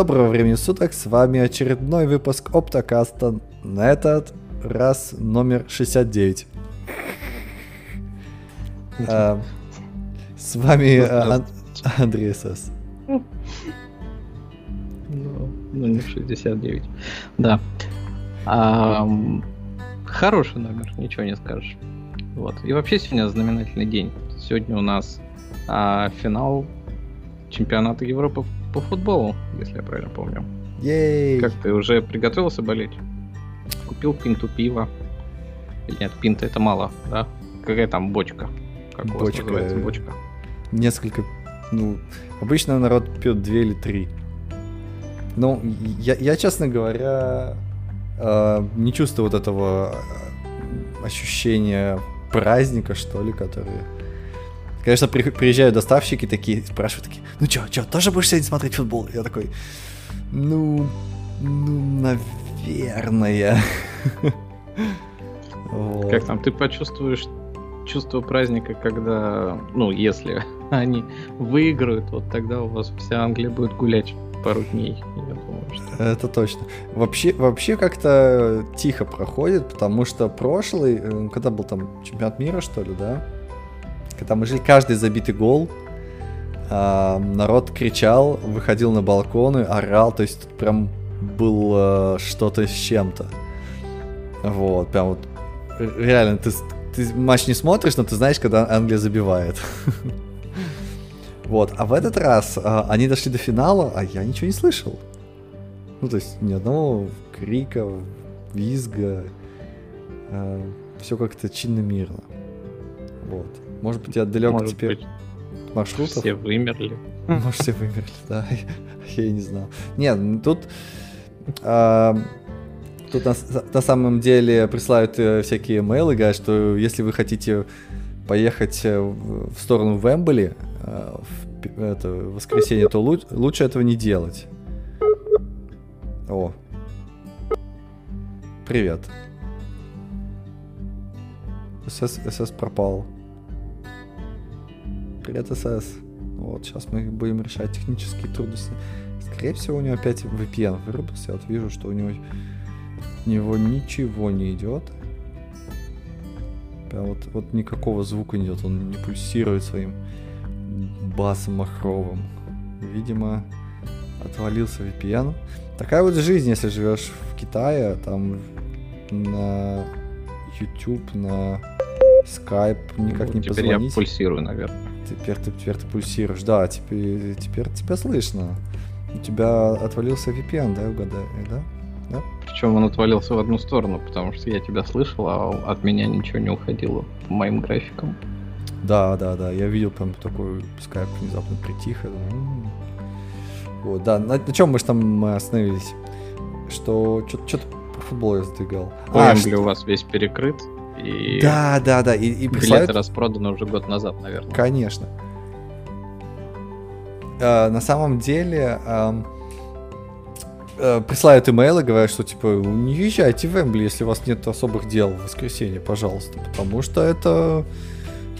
Доброго времени суток, с вами очередной выпуск Оптокаста, на этот раз номер 69. А, С вами а, Ан- Андрей СС. Ну, номер 69. Да. Хороший номер, ничего не скажешь. Вот. И вообще сегодня знаменательный день. Сегодня у нас а, финал чемпионата Европы по футболу, если я правильно помню. Ей! Как ты уже приготовился болеть? Купил пинту пива? Или нет, пинта это мало, да? Какая там бочка? Как у вас Бочка, называется бочка? Несколько, ну, обычно народ пьет две или три. Ну, я, я честно говоря, э, не чувствую вот этого э, ощущения праздника, что ли, которые... Конечно, при- приезжают доставщики такие, спрашивают такие, ну чё, чё, тоже будешь сегодня смотреть футбол? Я такой, ну, ну, наверное. Как там, ты почувствуешь чувство праздника, когда, ну, если они выиграют, вот тогда у вас вся Англия будет гулять пару дней. Я думаю, что... Это точно. Вообще, вообще как-то тихо проходит, потому что прошлый, э, когда был там чемпионат мира, что ли, да? Когда мы жили, каждый забитый гол, а, народ кричал, выходил на балконы, орал, то есть тут прям было что-то с чем-то. Вот, прям вот р- реально, ты, ты матч не смотришь, но ты знаешь, когда Англия забивает. Вот, а в этот раз а, они дошли до финала, а я ничего не слышал. Ну, то есть ни одного крика, визга. все как-то чинно-мирно. Вот. Может быть, я далек Может теперь быть, маршрутов. все вымерли. Может, все вымерли, да. Я и не знал. Нет, ну, тут... а, Тут на, на самом деле присылают э, всякие мейлы, говорят, что если вы хотите поехать э, в сторону Вембли э, в пи- это, в воскресенье, то лу- лучше этого не делать. О. Привет. СС, СС пропал. Привет, СС. Вот, сейчас мы будем решать технические трудности. Скорее всего, у него опять VPN вырубился. Я вот вижу, что у него, у него ничего не идет. Прям вот, вот никакого звука не идет. Он не пульсирует своим басом махровым. Видимо, отвалился VPN. Такая вот жизнь, если живешь в Китае, там на YouTube, на Skype никак Вот не Теперь позвонить. я пульсирую, наверное. Теперь ты, теперь ты пульсируешь. Да, теперь, теперь тебя слышно. У тебя отвалился VPN, да, угадай, да? Причем он отвалился в одну сторону, потому что я тебя слышал, а от меня ничего не уходило по моим графикам. Да, да, да. Я видел прям такой скайп внезапно притих. Вот, да. На, чем мы же там мы остановились? Что что-то футбол я задвигал. А, Уэмбли что- у вас весь перекрыт, и Да, да, да. И, и билеты присылают распроданы уже год назад, наверное. Конечно. Э, на самом деле ам, э, присылают имейлы, говорят, что типа не езжайте в Эмбли, если у вас нет особых дел в воскресенье, пожалуйста, потому что это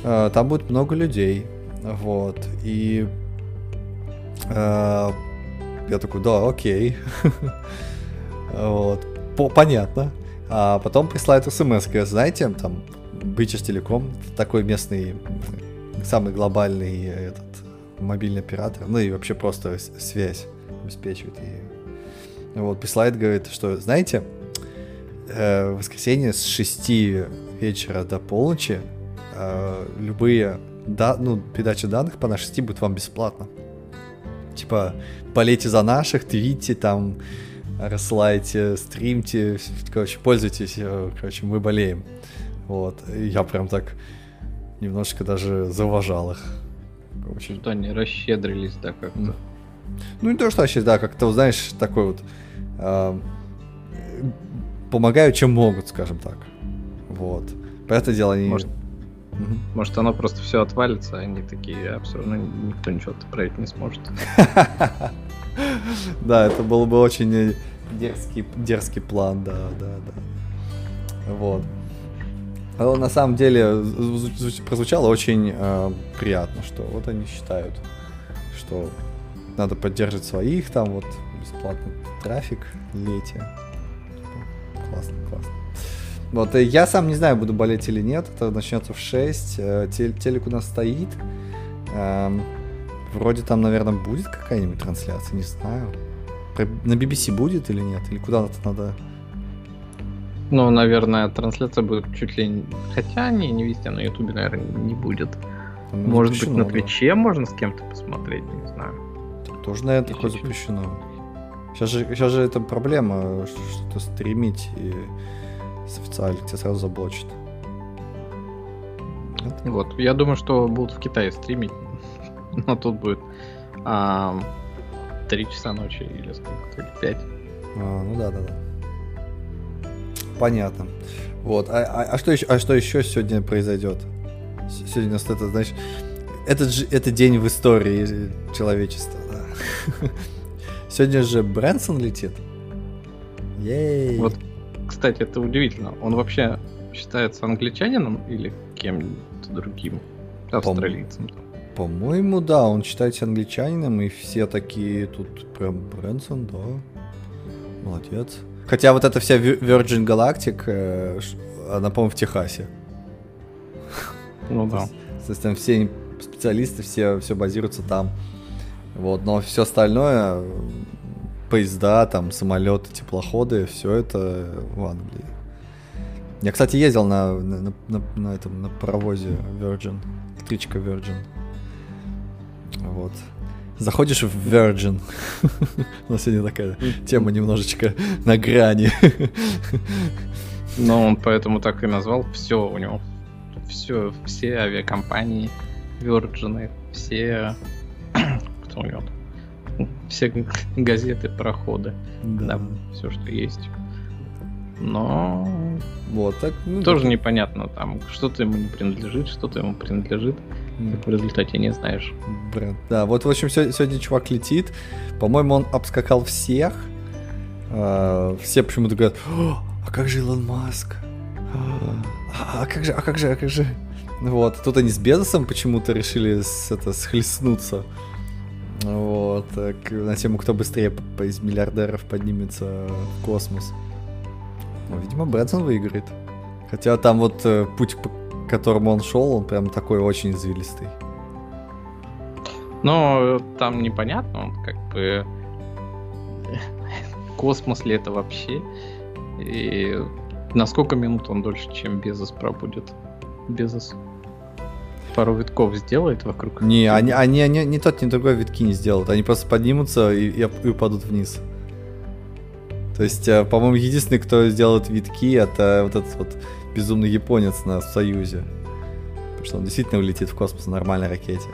э, там будет много людей, вот и э, я такой, да, окей, вот, По- понятно. А потом присылают смс, знаете, там, British Telecom, такой местный, самый глобальный этот мобильный оператор, ну и вообще просто связь обеспечивает. И вот присылает, говорит, что, знаете, э, в воскресенье с 6 вечера до полночи э, любые, да, ну, передача данных по нашей сети будет вам бесплатно. Типа, болейте за наших, твитите там, рассылайте, стримьте, короче, пользуйтесь, э, короче, мы болеем. Вот, и я прям так немножечко даже зауважал их. Очень... Что они расщедрились, да, как-то. Ну, не то, что вообще, да, как-то, знаешь, такой вот... э, помогают, чем могут, скажем так. Вот. По это дело они... Может. Может, оно просто все отвалится, а они такие, а все равно никто ничего отправить не сможет. Да, это был бы очень э, дерзкий, дерзкий план, да, да, да. Вот. Но на самом деле зву- зву- прозвучало очень э, приятно, что вот они считают, что надо поддерживать своих там вот бесплатный трафик лете. Классно, классно. Вот, и я сам не знаю, буду болеть или нет. Это начнется в 6. Э, тел телек у нас стоит. Эм, вроде там, наверное, будет какая-нибудь трансляция, не знаю. На BBC будет или нет? Или куда-то надо ну, наверное, трансляция будет чуть ли... Хотя, не, не везде, на Ютубе, наверное, не будет. Ну, Может быть, на Твиче да. можно с кем-то посмотреть, не знаю. Тоже, наверное, такое запрещено. Сейчас же, сейчас же это проблема, что-то стримить и с официальных тебя сразу заблочат. Это... Вот, я думаю, что будут в Китае стримить, но тут будет а, 3 часа ночи или сколько-то, или 5. А, ну да, да, да. Понятно. Вот. А, а, а, что еще, а что еще сегодня произойдет? Сегодня у нас это, значит, этот же это день в истории человечества. Да. Сегодня же Брэнсон летит. Ей. Вот, кстати, это удивительно. Он вообще считается англичанином или кем-то другим? Австралийцем? По- по-моему, да, он считается англичанином, и все такие тут прям Брэнсон, да. Молодец. Хотя вот эта вся Virgin Galactic, э, она, по-моему, в Техасе. Ну да. Там все специалисты, все, все базируются там. Вот, но все остальное, поезда, там, самолеты, теплоходы, все это в Англии. Я, кстати, ездил на, на, на, на этом, на паровозе Virgin, электричка Virgin. Вот. Заходишь в Virgin. У нас сегодня такая тема немножечко на грани. Но он поэтому так и назвал все у него. Все, все авиакомпании, Virgin, все... Кто у него? Все газеты, проходы. Да. да все, что есть. Но вот так. Ну, тоже так... непонятно, там что-то ему не принадлежит, что-то ему принадлежит. Так в результате не знаешь. Бренд. Да, вот, в общем, сегодня чувак летит. По-моему, он обскакал всех. А, все почему-то говорят, а как же Илон Маск? А, а как же, а как же, а как же? Вот, тут они с Безосом почему-то решили с, это, схлестнуться. Вот, на тему, кто быстрее из миллиардеров поднимется в космос. Ну, видимо, Брэдсон выиграет. Хотя там вот э, путь, по которому он шел, он прям такой очень извилистый. Но там непонятно, он как бы космос ли это вообще? И на сколько минут он дольше, чем Безос пробудет? Безос пару витков сделает вокруг. Не, они, они, они ни тот, ни другой витки не сделают. Они просто поднимутся и, и, и упадут вниз. То есть, э, по-моему, единственный, кто сделает витки, это вот этот вот безумный японец на Союзе. Потому что он действительно улетит в космос на нормальной ракете.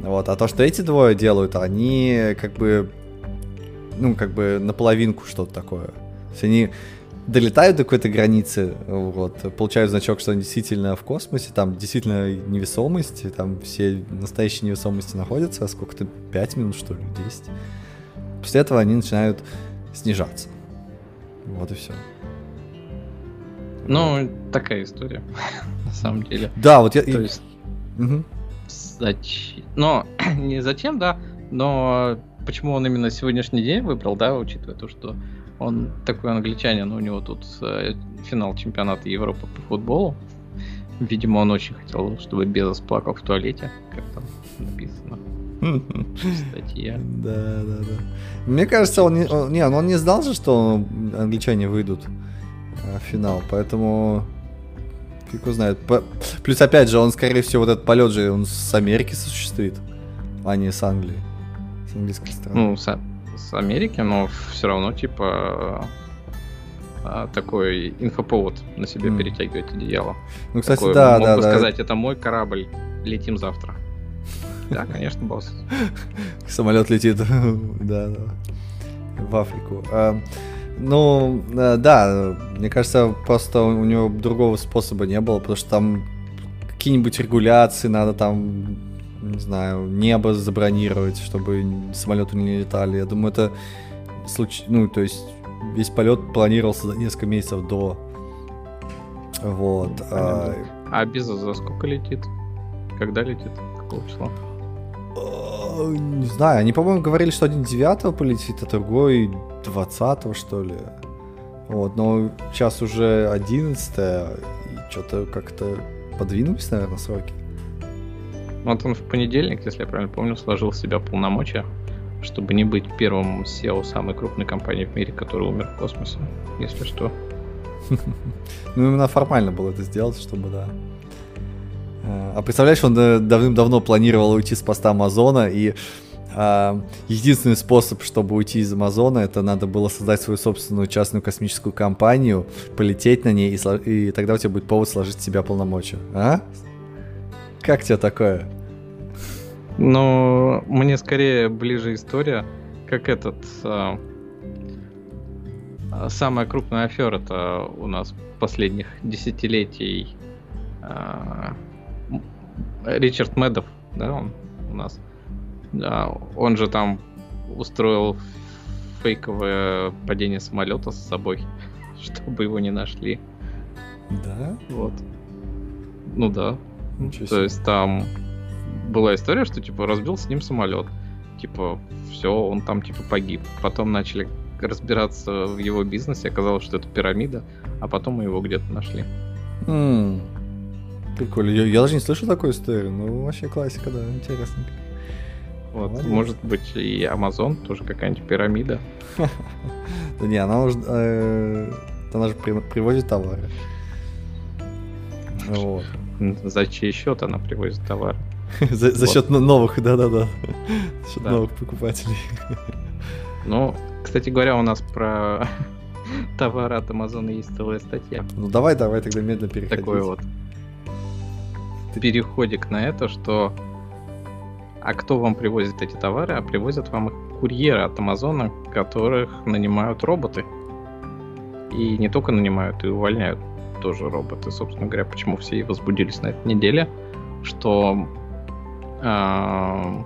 Вот. А то, что эти двое делают, они как бы, ну, как бы наполовинку что-то такое. То есть они долетают до какой-то границы, вот, получают значок, что они действительно в космосе, там действительно невесомость, там все настоящие невесомости находятся, сколько-то, 5 минут, что ли, 10. После этого они начинают снижаться. Вот и все. Ну, такая история, на самом деле. Да, вот я... То есть... Угу. Зачем? Но, не зачем, да, но почему он именно сегодняшний день выбрал, да, учитывая то, что он такой англичанин, у него тут э, финал чемпионата Европы по футболу. Видимо, он очень хотел, чтобы Безос плакал в туалете, как там написано. Статья. Да, да, да. Мне кажется, он не, он, не, он не знал же, что англичане выйдут в финал, поэтому фиг узнает. Плюс, опять же, он, скорее всего, вот этот полет же, он с Америки существует, а не с Англии. С английской стороны. Ну, с, Америки, но все равно, типа, а, такой инфоповод на себе mm. перетягивает одеяло. Ну, кстати, Такое, да, мог да, бы да. сказать, это мой корабль, летим завтра. Да, конечно, босс. Самолет летит, да, да, в Африку. А, ну, э, да, мне кажется, просто у него другого способа не было, потому что там какие-нибудь регуляции надо там, не знаю, небо забронировать, чтобы самолеты не летали. Я думаю, это случай, ну, то есть весь полет планировался за несколько месяцев до. Вот. А, а Безос за сколько летит? Когда летит? Какого числа? не знаю, они, по-моему, говорили, что один 9 полетит, а другой 20 что ли. Вот, но сейчас уже 11 и что-то как-то подвинулись, наверное, сроки. Вот он в понедельник, если я правильно помню, сложил в себя полномочия, чтобы не быть первым SEO самой крупной компании в мире, который умер в космосе, если что. Ну, именно формально было это сделать, чтобы, да. А представляешь, он э, давным-давно планировал уйти с поста Амазона, и а, единственный способ, чтобы уйти из Амазона, это надо было создать свою собственную частную космическую компанию, полететь на ней, и, тогда у тебя будет повод сложить с себя полномочия. А? Как тебе такое? Ну, мне скорее ближе история, как этот... А, самая крупная афера-то у нас последних десятилетий а, Ричард Медов, да, он у нас. Да, он же там устроил фейковое падение самолета с собой, чтобы его не нашли. Да? Вот. Ну да. То есть там была история, что типа разбил с ним самолет. Типа, все, он там типа погиб. Потом начали разбираться в его бизнесе, оказалось, что это пирамида, а потом мы его где-то нашли. Mm. Прикольно. Я, я даже не слышал такой истории. Ну, вообще классика, да, интересно. Вот, Молодец. может быть, и Amazon тоже какая-нибудь пирамида. Да не, она уже... Э, она же привозит товары. Вот. За чей счет она привозит товар? За, за счет новых, да-да-да. За счет новых покупателей. Ну, кстати говоря, у нас про товары от Амазона есть целая статья. Ну давай, давай тогда медленно переходить. Такой вот переходик на это, что а кто вам привозит эти товары? А привозят вам их курьеры от Амазона, которых нанимают роботы. И не только нанимают, и увольняют тоже роботы. Собственно говоря, почему все и возбудились на этой неделе, что э,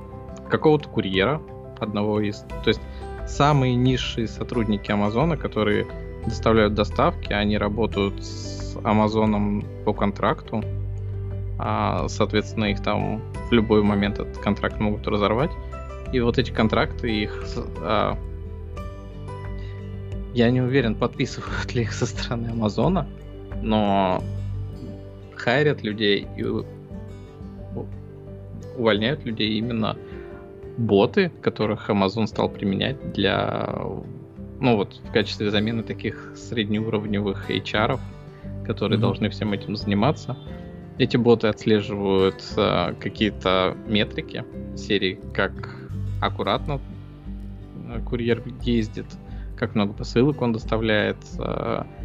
какого-то курьера, одного из... То есть самые низшие сотрудники Амазона, которые доставляют доставки, они работают с Амазоном по контракту, а, соответственно, их там в любой момент этот контракт могут разорвать. И вот эти контракты их... А, я не уверен, подписывают ли их со стороны Амазона, но хайрят людей и увольняют людей именно боты, которых Amazon стал применять для, ну вот, в качестве замены таких среднеуровневых HR, которые mm-hmm. должны всем этим заниматься. Эти боты отслеживают э, какие-то метрики серии, как аккуратно э, курьер ездит, как много посылок он доставляет, э, э,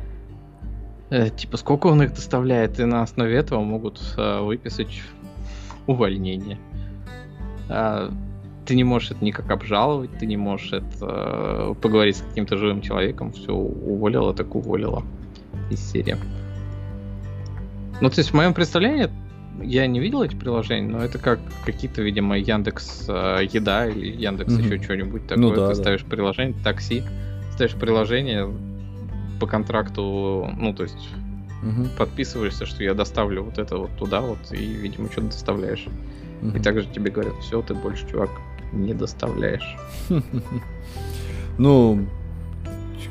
типа сколько он их доставляет, и на основе этого могут э, выписать увольнение. Э, ты не можешь это никак обжаловать, ты не можешь это э, поговорить с каким-то живым человеком, все уволила, так уволила из серии. Ну, то есть в моем представлении я не видел эти приложения, но это как какие-то, видимо, Яндекс э, Еда или Яндекс mm-hmm. еще что-нибудь такое. Ну, да, Ты да. ставишь приложение, такси, ставишь приложение по контракту, ну, то есть mm-hmm. подписываешься, что я доставлю вот это вот туда вот, и, видимо, что-то доставляешь. Mm-hmm. И также тебе говорят, все, ты больше, чувак, не доставляешь. Ну,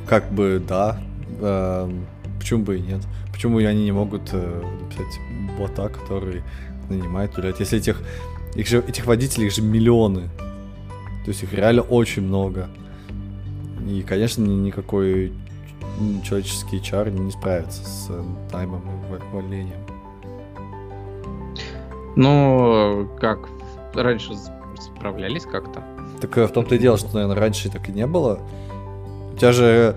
как бы да. Эм, почему бы и нет? Почему они не могут э, написать бота, который нанимает тулять? Если этих, их же, этих водителей их же миллионы. То есть их реально очень много. И, конечно, никакой человеческий чар не справится с таймом и увольнением. Ну, как раньше справлялись как-то? Так э, в том-то и дело, что, наверное, раньше так и не было. У тебя же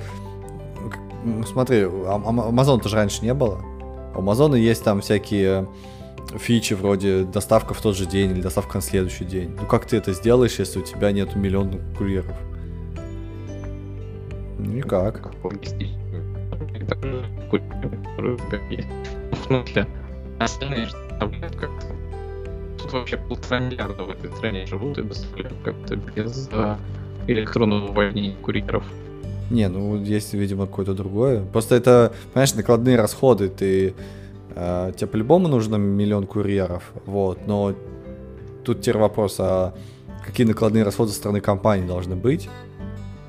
смотри, Amazon тоже раньше не было. У Amazon есть там всякие фичи вроде доставка в тот же день или доставка на следующий день. Ну как ты это сделаешь, если у тебя нет миллиона курьеров? Никак. В смысле, остальные как-то тут вообще полтора миллиарда в этой стране живут и доставляют как-то без э, электронного увольнения курьеров. Не, ну есть, видимо, какое-то другое. Просто это, понимаешь, накладные расходы. Ты, э, тебе по-любому нужно миллион курьеров, вот. Но тут теперь вопрос, а какие накладные расходы со стороны компании должны быть,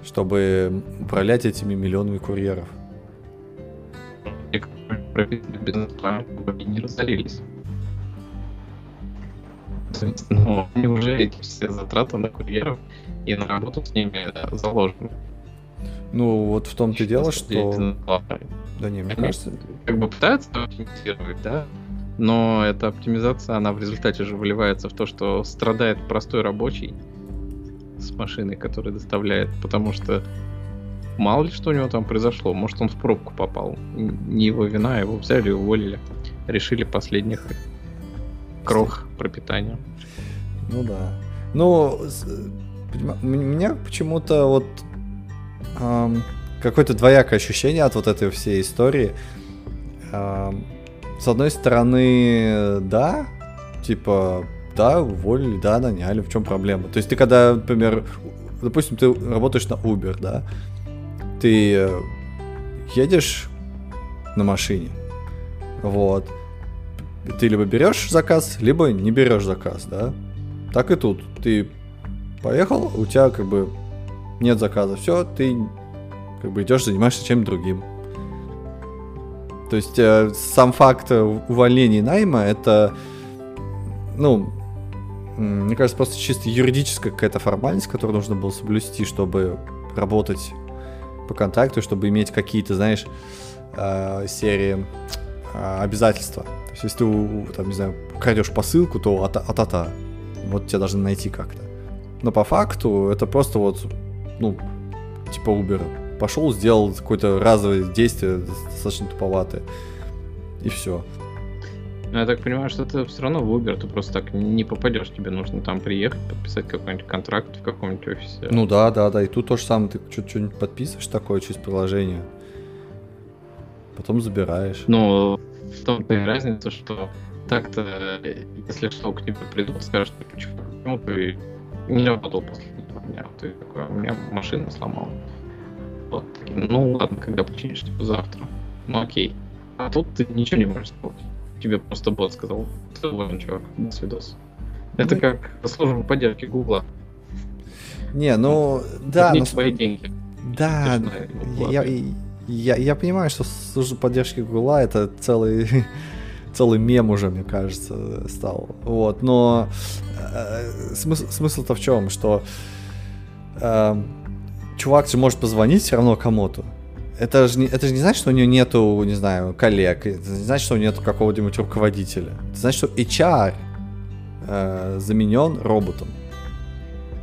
чтобы управлять этими миллионами курьеров. не разорились. Ну, они уже эти все затраты на курьеров и на работу с ними заложены. Ну, вот в том-то и дело, что... Да не, мне Они кажется... Как бы пытаются оптимизировать, да, но эта оптимизация, она в результате же выливается в то, что страдает простой рабочий с машиной, который доставляет, потому что мало ли что у него там произошло, может он в пробку попал, не его вина, его взяли и уволили, решили последних крох пропитания. Ну да. Ну, меня почему-то вот эм, какое-то двоякое ощущение от вот этой всей истории. Эм, с одной стороны, да, типа, да, уволили, да, наняли, в чем проблема? То есть ты когда, например, допустим, ты работаешь на Uber, да, ты э, едешь на машине, вот, ты либо берешь заказ, либо не берешь заказ, да, так и тут, ты поехал, у тебя как бы нет заказа, все, ты как бы идешь, занимаешься чем-то другим. То есть э, сам факт увольнения найма это, ну, мне кажется, просто чисто юридическая какая-то формальность, которую нужно было соблюсти, чтобы работать по контракту, чтобы иметь какие-то, знаешь, э, серии э, обязательства. То есть если ты, там, не знаю, крадешь посылку, то а-та-та, вот тебя должны найти как-то. Но по факту это просто вот, ну, типа Uber пошел, сделал какое-то разовое действие, достаточно туповатое. И все. Ну, я так понимаю, что ты все равно в Uber, ты просто так не попадешь, тебе нужно там приехать, подписать какой-нибудь контракт в каком-нибудь офисе. Ну да, да, да, и тут то же самое, ты что-нибудь подписываешь такое через приложение, потом забираешь. Ну, в том-то и разница, что так-то, если что, к тебе придут, скажут, почему ты не работал последние два дня, ты такой, «А у меня машина сломалась. Вот. Ну ладно, когда починишь, типа завтра. Ну окей. А тут ты ничего не можешь сделать. Тебе просто бот сказал, ты уволен, чувак, до свидос. Это ну, как служба поддержки Гугла. Не, ну, да. Не но... свои деньги. Да, я, я, я, я понимаю, что служба поддержки Гугла это целый целый мем уже, мне кажется, стал. Вот, но э, смысл, смысл-то в чем, что э, чувак же может позвонить все равно кому-то. Это же, не, это же не значит, что у него нету, не знаю, коллег. Это не значит, что у него нету какого-нибудь руководителя. Это значит, что HR э, заменен роботом.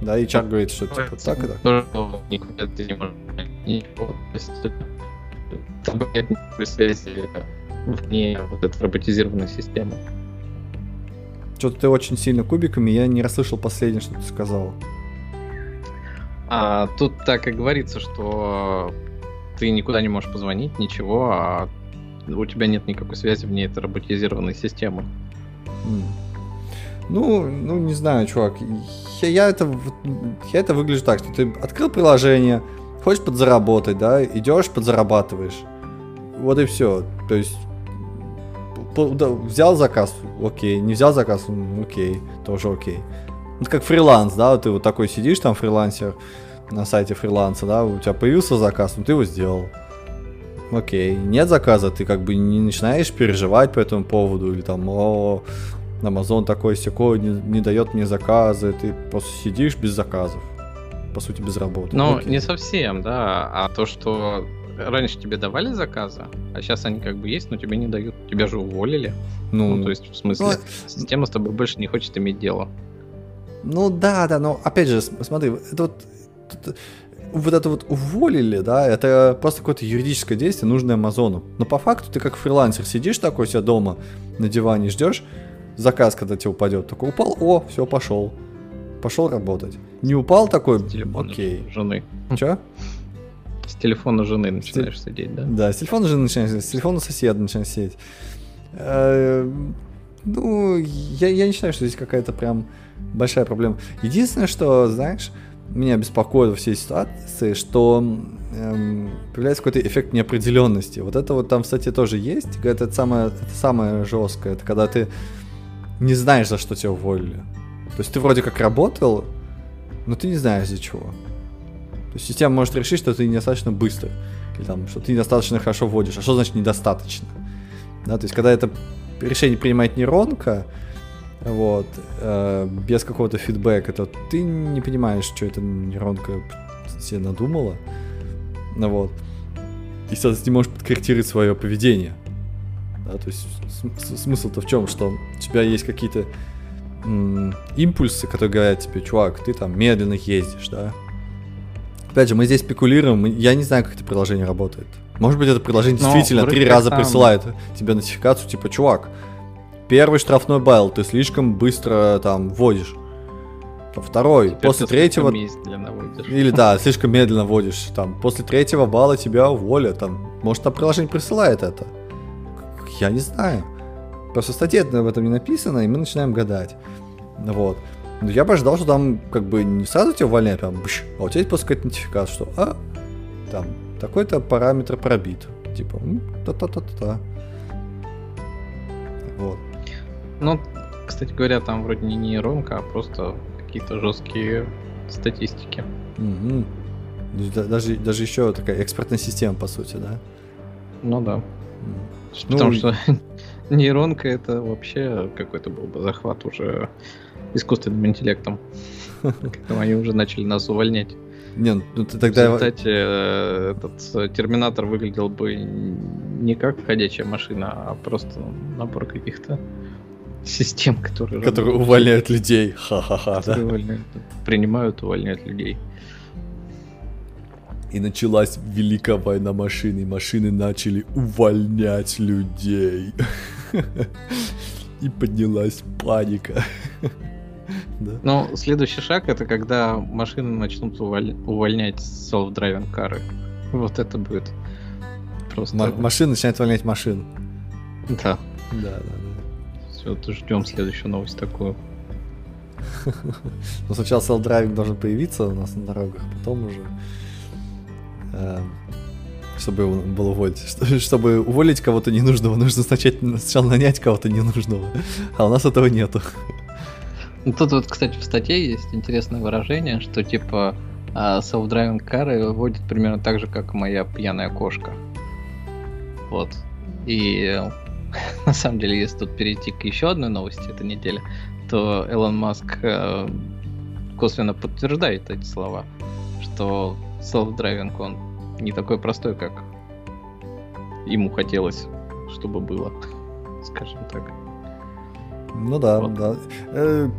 Да, HR говорит, что типа так и так. Там нет связи вне вот этой роботизированной системы. Что-то ты очень сильно кубиками, я не расслышал последнее, что ты сказал. А, тут так и говорится, что ты никуда не можешь позвонить, ничего, а у тебя нет никакой связи вне этой роботизированной системы. Ну, ну, не знаю, чувак. Я, я, это, я это выгляжу так, что ты открыл приложение, хочешь подзаработать, да, идешь, подзарабатываешь. Вот и все. То есть взял заказ, окей, не взял заказ, окей, тоже окей. Это как фриланс, да, ты вот такой сидишь там, фрилансер, на сайте фриланса, да, у тебя появился заказ, ну ты его сделал. Окей, нет заказа, ты как бы не начинаешь переживать по этому поводу, или там, о, Amazon такой секой не, не дает мне заказы, ты просто сидишь без заказов, по сути, без работы. Ну, не совсем, да, а то, что раньше тебе давали заказы, а сейчас они как бы есть, но тебе не дают. Тебя же уволили. Ну, ну то есть, в смысле, ну, система с тобой больше не хочет иметь дело. Ну да, да, но опять же, смотри, это вот вот это вот уволили, да, это просто какое-то юридическое действие, нужное Амазону. Но по факту ты как фрилансер сидишь такой себя дома на диване, ждешь заказ, когда тебе упадет. Такой упал, о, все, пошел. Пошел работать. Не упал такой, окей. Жены. Че? С телефона жены начинаешь с... сидеть, да? Да, с телефона жены начинаешь сидеть, с телефона соседа начинаешь сидеть. Э, ну, я, я не считаю, что здесь какая-то прям большая проблема. Единственное, что, знаешь, меня беспокоит во всей ситуации, что эм, появляется какой-то эффект неопределенности. Вот это вот там, кстати, тоже есть. Это самое, это самое жесткое. Это когда ты не знаешь, за что тебя уволили. То есть ты вроде как работал, но ты не знаешь из-за чего. То есть система может решить, что ты недостаточно быстро, или там, что ты недостаточно хорошо вводишь. А что значит недостаточно? Да, то есть, когда это решение принимает нейронка, вот, э, без какого-то фидбэка, то ты не понимаешь, что эта нейронка себе надумала, ну вот, и, соответственно, не можешь подкорректировать свое поведение. Да, то есть смысл-то в чем, что у тебя есть какие-то импульсы, которые говорят тебе, чувак, ты там медленно ездишь, да. Опять же, мы здесь спекулируем, я не знаю, как это приложение работает. Может быть, это приложение Но действительно три раза там... присылает тебе нотификацию, типа, чувак, первый штрафной байл ты слишком быстро там вводишь. Второй, Теперь после третьего... Или да, слишком медленно вводишь. Там, после третьего балла тебя уволят. Там, может, там приложение присылает это. Я не знаю. Просто статья об этом не написано, и мы начинаем гадать. Вот. Но я бы ожидал, что там как бы не сразу тебя увольняют, прям, бш, а у тебя есть просто какая-то нотификация, что а, там, такой-то параметр пробит. Типа, та-та-та-та-та. Вот. Ну, кстати говоря, там вроде не нейронка, а просто какие-то жесткие статистики. Угу. Даже, даже еще такая экспертная система, по сути, да? Ну да. Mm. Потому ну, что нейронка это вообще какой-то был бы захват уже искусственным интеллектом. Когда они уже начали нас увольнять. Не, ну ты тогда... Результате э, этот терминатор выглядел бы не как ходячая машина, а просто набор каких-то систем, которые... Которые увольняют людей. Ха-ха-ха, да? Увольняют, принимают, увольняют людей. И началась Великая война машин, и машины начали увольнять людей. И поднялась паника. да. Ну, следующий шаг это когда машины начнут уволь... увольнять self-driving кары. Вот это будет просто. М- машины начинают увольнять машин. Да. Да, да, Все, ждем следующую новость такую. Ну, сначала self-driving должен появиться у нас на дорогах, потом уже Эм, чтобы его было уволить. Чтобы уволить кого-то ненужного, нужно сначала, сначала нанять кого-то ненужного. А у нас этого нету. Ну, тут вот, кстати, в статье есть интересное выражение, что типа self-driving кары водит примерно так же, как моя пьяная кошка. Вот. И на самом деле, если тут перейти к еще одной новости этой недели, то Элон Маск э, косвенно подтверждает эти слова, что self-driving, он не такой простой, как ему хотелось, чтобы было, скажем так. Ну да, вот. да. Э,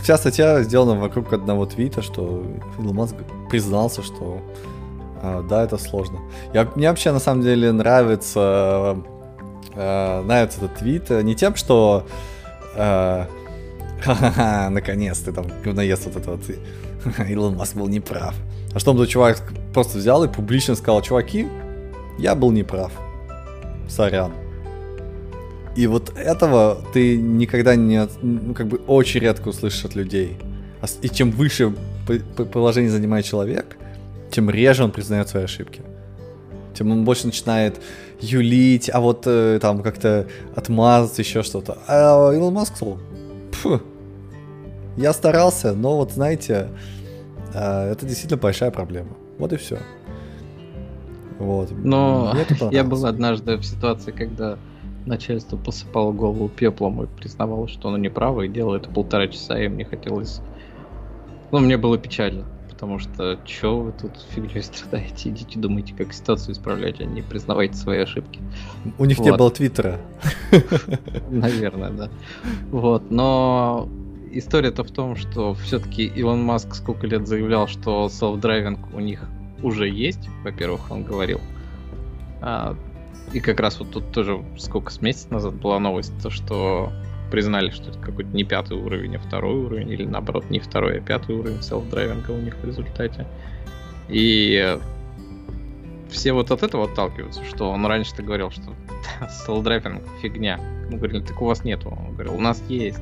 вся статья сделана вокруг одного твита, что Илон Маск признался, что э, да, это сложно. Я, мне вообще на самом деле нравится, э, нравится этот твит не тем, что э, ха-ха-ха, наконец ты там говноест вот это вот. Илон Маск был неправ. А что он чувак просто взял и публично сказал, чуваки, я был неправ. Сорян. И вот этого ты никогда не, ну, как бы очень редко услышишь от людей. И чем выше положение занимает человек, тем реже он признает свои ошибки. Тем он больше начинает юлить, а вот э, там как-то отмазаться, еще что-то. А Илон Маск сказал, я старался, но вот знаете, а, это действительно большая проблема. Вот и все. Вот. Но я был однажды в ситуации, когда начальство посыпало голову пеплом и признавало, что оно неправо, и делало это полтора часа, и мне хотелось... Ну, мне было печально, потому что чё вы тут фигней страдаете, идите думайте, как ситуацию исправлять, а не признавайте свои ошибки. У них вот. не было твиттера. Наверное, да. Вот, но история-то в том, что все-таки Илон Маск сколько лет заявлял, что self-driving у них уже есть, во-первых, он говорил. А, и как раз вот тут тоже сколько с месяц назад была новость, то что признали, что это какой-то не пятый уровень, а второй уровень, или наоборот, не второй, а пятый уровень self-driving а у них в результате. И все вот от этого отталкиваются, что он раньше-то говорил, что self-driving фигня. Мы говорили, так у вас нету. Он говорил, у нас есть.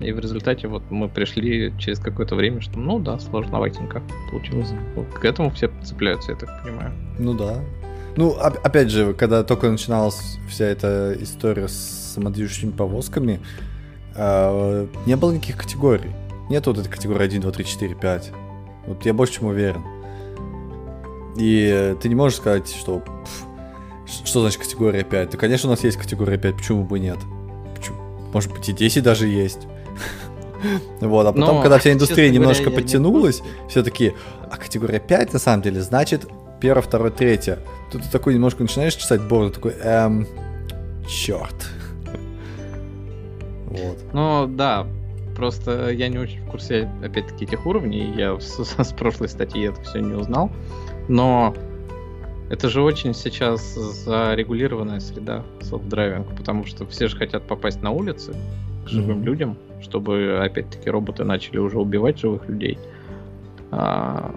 И в результате вот мы пришли через какое-то время, что ну да, сложноватенько получилось. Вот к этому все цепляются, я так понимаю. Ну да. Ну, опять же, когда только начиналась вся эта история с самодвижущими повозками, э, не было никаких категорий. Нет вот этой категории 1, 2, 3, 4, 5. Вот я больше чем уверен. И ты не можешь сказать, что... что значит категория 5? Да, конечно, у нас есть категория 5, почему бы нет? Почему? Может быть, и 10 даже есть. Вот, а потом, Но, когда вся индустрия немножко говоря, подтянулась, не... все таки а категория 5 на самом деле значит первое, второе, третье. Тут ты такой немножко начинаешь чесать бороду, такой, эм, черт. Вот. Ну, да, просто я не очень в курсе, опять-таки, этих уровней, я с, с прошлой статьи это все не узнал, но это же очень сейчас зарегулированная среда self-driving, потому что все же хотят попасть на улицы к живым mm-hmm. людям, чтобы, опять-таки, роботы начали уже убивать живых людей. А,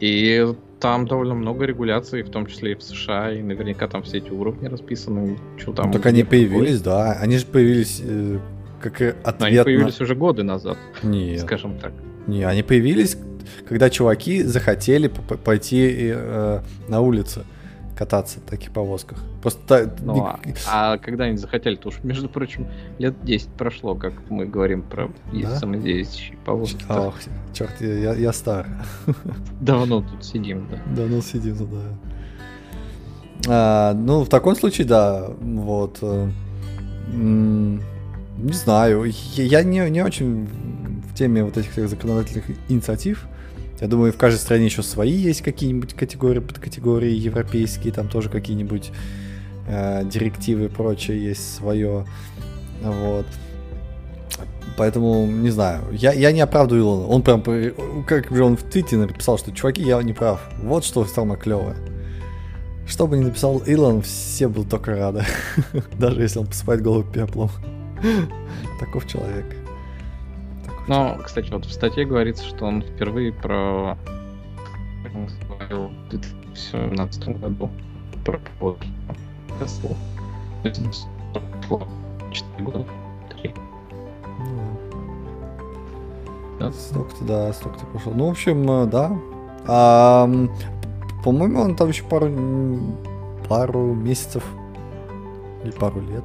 и там довольно много регуляций, в том числе и в США, и наверняка там все эти уровни расписаны. Что там ну, так они появились, да. Они же появились э, как ответ Но они появились на... уже годы назад, Нет. скажем так. Не, они появились, когда чуваки захотели пойти э, на улицу кататься в таких повозках. Просто... Ну, а, а когда они захотели, то уж, между прочим, лет 10 прошло, как мы говорим про да? самодействующие повозки. Ох, черт, я, я стар. Давно тут сидим, да. Давно сидим, да. А, ну, в таком случае, да, вот. Э, не знаю, я не, не очень в теме вот этих законодательных инициатив. Я думаю, в каждой стране еще свои есть какие-нибудь категории, подкатегории европейские, там тоже какие-нибудь э, директивы и прочее есть свое. Вот. Поэтому, не знаю, я, я не оправдываю Илона. Он прям, как же он в твите написал, что, чуваки, я не прав. Вот что самое клевое. Что бы ни написал Илон, все будут только рады. Даже если он посыпает голову пеплом. Таков человек. Но, кстати, вот в статье говорится, что он впервые про в 2017 году про вот Tesla. 4 года. 3. Да. Столько-то, да, столько-то пошел. Ну, в общем, э, да. А, по-моему, он там еще пару, пару месяцев или пару лет.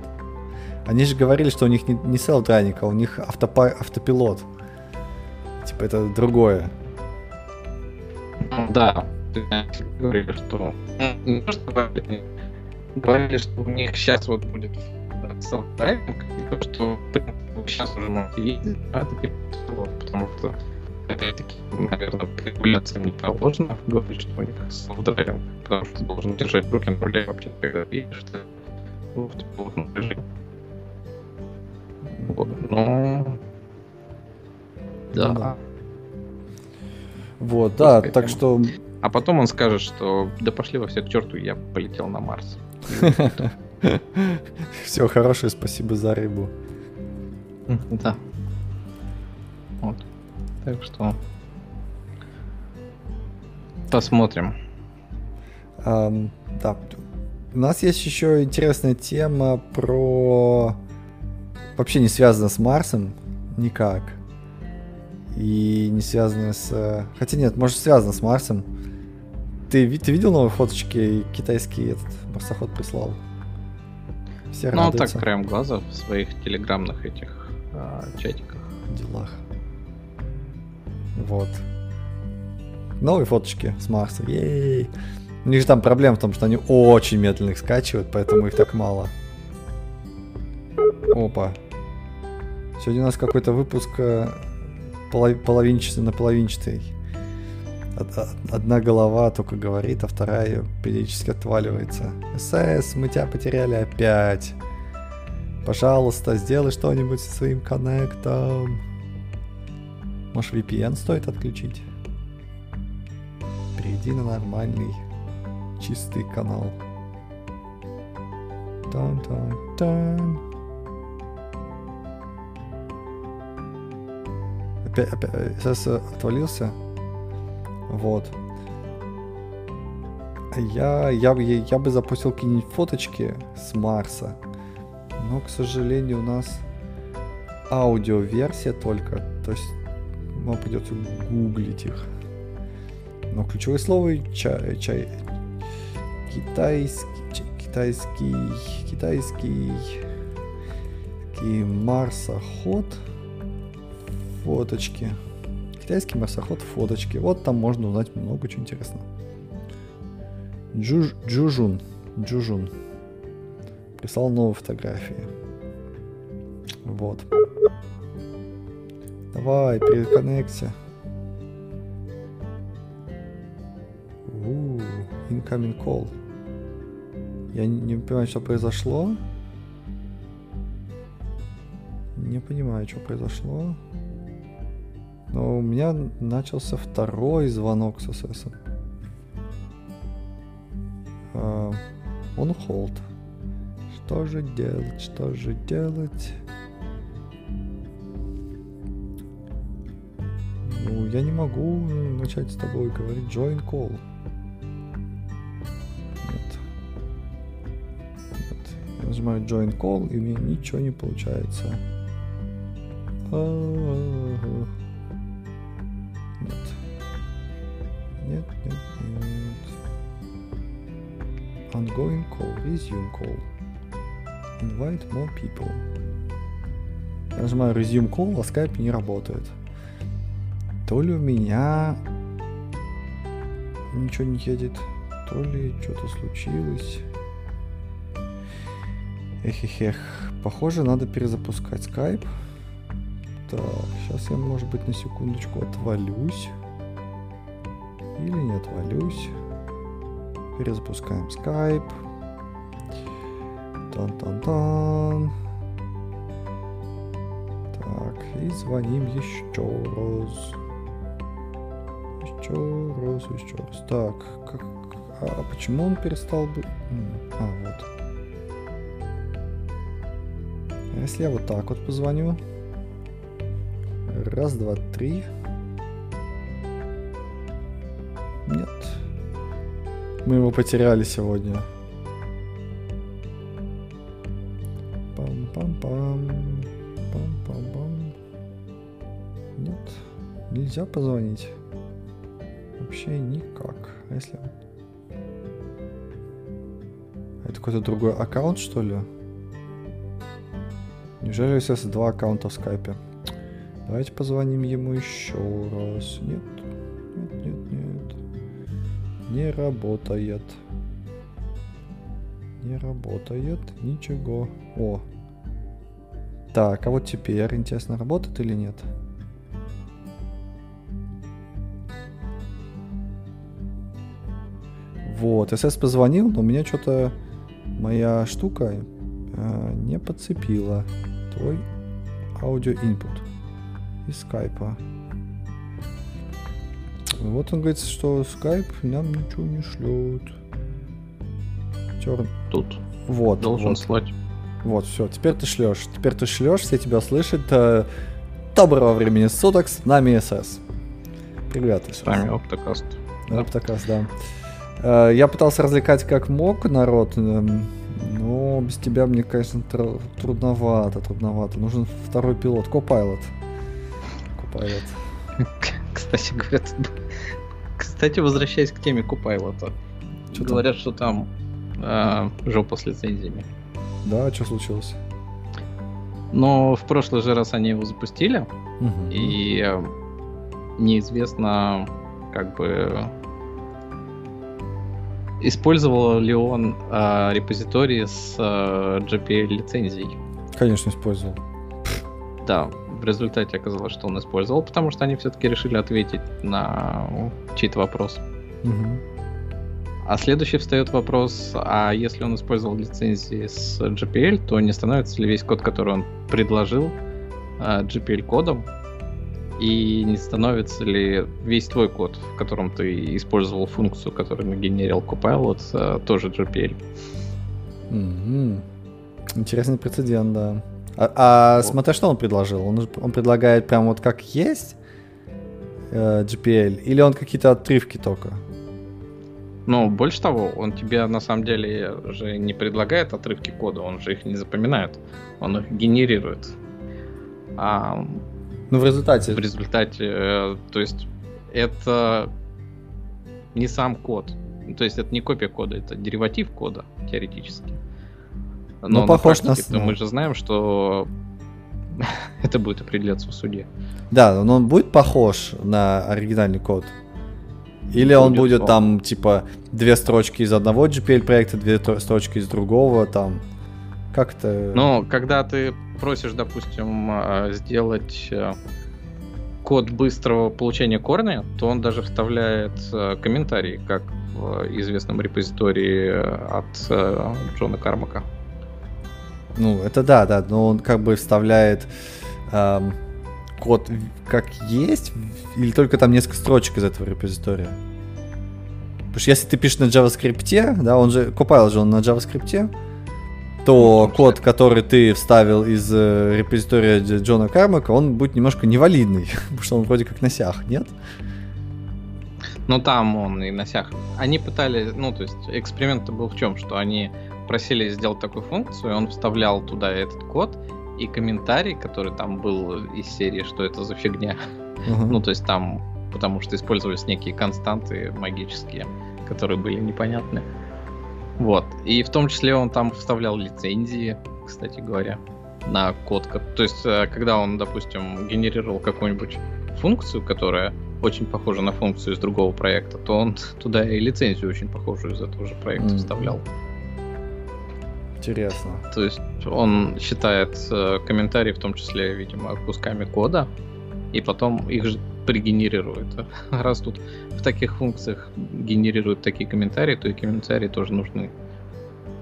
Они же говорили, что у них не, не self-driving, а у них автопа, автопилот. Типа это другое. Ну да, говорили, что... Ну, не то, что говорили, говорили, что у них сейчас вот будет self-driving, и то, что сейчас уже можете ездить, а таки потому что опять-таки, наверное, регуляциям не положено говорить, что у них self-driving, потому что ты должен держать руки на руле вообще, когда едешь, ты в пилотном режиме. Вот, но да. да. Вот, да, Пускай так что... А потом он скажет, что да пошли во все к черту, я полетел на Марс. Все хорошее, спасибо за рыбу. Да. Вот. Так что посмотрим. Um, да. У нас есть еще интересная тема про вообще не связано с Марсом никак и не связано с... Хотя нет, может связано с Марсом. Ты, ты видел новые фоточки? Китайский этот марсоход прислал. Все ну, радуются. так, краем глаза в своих телеграмных этих а, чатиках. Делах. Вот. Новые фоточки с Марса. Ей! У них же там проблема в том, что они очень медленно их скачивают, поэтому их так мало. Опа. Сегодня у нас какой-то выпуск э, половинчатый на половинчатый. Одна голова только говорит, а вторая периодически отваливается. СС, мы тебя потеряли опять. Пожалуйста, сделай что-нибудь со своим коннектом. Может VPN стоит отключить? Перейди на нормальный, чистый канал. Тан-тан-тан. Опять, опять, сейчас отвалился. Вот. Я, я, я, я бы запустил какие-нибудь фоточки с Марса. Но, к сожалению, у нас аудиоверсия только. То есть вам придется гуглить их. Но ключевое слово чай, чай, китайский, китайский, китайский, китайский марсоход фоточки. Китайский марсоход фоточки. Вот там можно узнать много чего интересного. Джуж, Джужун. Джужун. Прислал новые фотографии. Вот. Давай, переконнекте. У, incoming call. Я не понимаю, что произошло. Не понимаю, что произошло. Но у меня начался второй звонок с СС. Uh, on hold. Что же делать? Что же делать? Ну, я не могу начать с тобой говорить join call. Нет. Нет. Я нажимаю join call, и меня ничего не получается. А-а-а. Нет. Нет, нет, нет. Ongoing call, resume call. Invite more people. Я нажимаю resume call, а Skype не работает. То ли у меня ничего не едет, то ли что-то случилось. Эх, эх, эх. Похоже, надо перезапускать Skype. Так, сейчас я, может быть, на секундочку отвалюсь. Или не отвалюсь. Перезапускаем Skype. Тан-тан-тан. Так, и звоним еще раз. Еще раз, еще раз. Так, как, а почему он перестал быть? А, вот. А если я вот так вот позвоню? Раз, два, три. Нет. Мы его потеряли сегодня. Пам-пам-пам. Пам-пам-пам. Нет. Нельзя позвонить. Вообще никак. А если... Это какой-то другой аккаунт, что ли? Неужели сейчас два аккаунта в скайпе? Давайте позвоним ему еще раз. Нет, нет, нет, нет. Не работает. Не работает ничего. О. Так, а вот теперь, интересно, работает или нет? Вот, СС позвонил, но у меня что-то моя штука э, не подцепила твой аудио из скайпа. Вот он говорит, что скайп нам ничего не шлет. Тер... Тут. Вот. Должен вот. слать. Вот, все, теперь ты шлешь. Теперь ты шлешь, все тебя слышат. Э, доброго времени суток, с нами СС. Привет, СС. С вами Оптокаст. Оптокаст, да. Э, я пытался развлекать как мог народ, эм, но без тебя мне, конечно, трудновато, трудновато. Нужен второй пилот, Copilot. Copilot. Кстати, говорят, кстати, возвращаясь к теме Copilot. Что Говорят, что там э, жопа с лицензиями. Да, что случилось? Но в прошлый же раз они его запустили, угу. и э, неизвестно, как бы использовал ли он э, репозиторий с э, GPL лицензией. Конечно, использовал. Да, в результате оказалось, что он использовал, потому что они все-таки решили ответить на чей-то вопрос. Угу. А следующий встает вопрос, а если он использовал лицензии с GPL, то не становится ли весь код, который он предложил, GPL кодом, и не становится ли весь твой код, в котором ты использовал функцию, которую нагенерил Copilot, э, тоже GPL? Mm-hmm. Интересный прецедент, да. А, а вот. смотри, что он предложил? Он, он предлагает прям вот как есть э, GPL, или он какие-то отрывки только? Ну, больше того, он тебе на самом деле же не предлагает отрывки кода, он же их не запоминает, он их генерирует. А ну, в результате. В результате, э, то есть, это не сам код. То есть, это не копия кода, это дериватив кода, теоретически. Но ну, похож на... мы же знаем, что это будет определяться в суде. Да, но он будет похож на оригинальный код? Или он будет он. там, типа, две строчки из одного GPL проекта, две строчки из другого, там, как-то... Ну, когда ты просишь, допустим, а, сделать э, код быстрого получения корня, то он даже вставляет э, комментарий, как в известном репозитории от э, Джона Кармака. Ну, это да, да, но он как бы вставляет эм, код как есть, или только там несколько строчек из этого репозитория? Потому что если ты пишешь на JavaScript, да, он же, Copilot же он на JavaScript, то ну, код, который ты вставил из э, репозитория Джона Кармака, он будет немножко невалидный, потому что он вроде как на сях, нет? Ну там он и на сях. Они пытались, ну то есть эксперимент был в чем, что они просили сделать такую функцию, и он вставлял туда этот код и комментарий, который там был из серии, что это за фигня. Uh-huh. Ну то есть там, потому что использовались некие константы магические, которые были непонятны. Вот. И в том числе он там вставлял лицензии, кстати говоря, на код. То есть, э, когда он, допустим, генерировал какую-нибудь функцию, которая очень похожа на функцию из другого проекта, то он туда и лицензию очень похожую из этого же проекта mm. вставлял. Интересно. То есть он считает э, комментарии, в том числе, видимо, кусками кода, и потом их же пригенерирует. Раз тут в таких функциях генерируют такие комментарии, то и комментарии тоже нужны.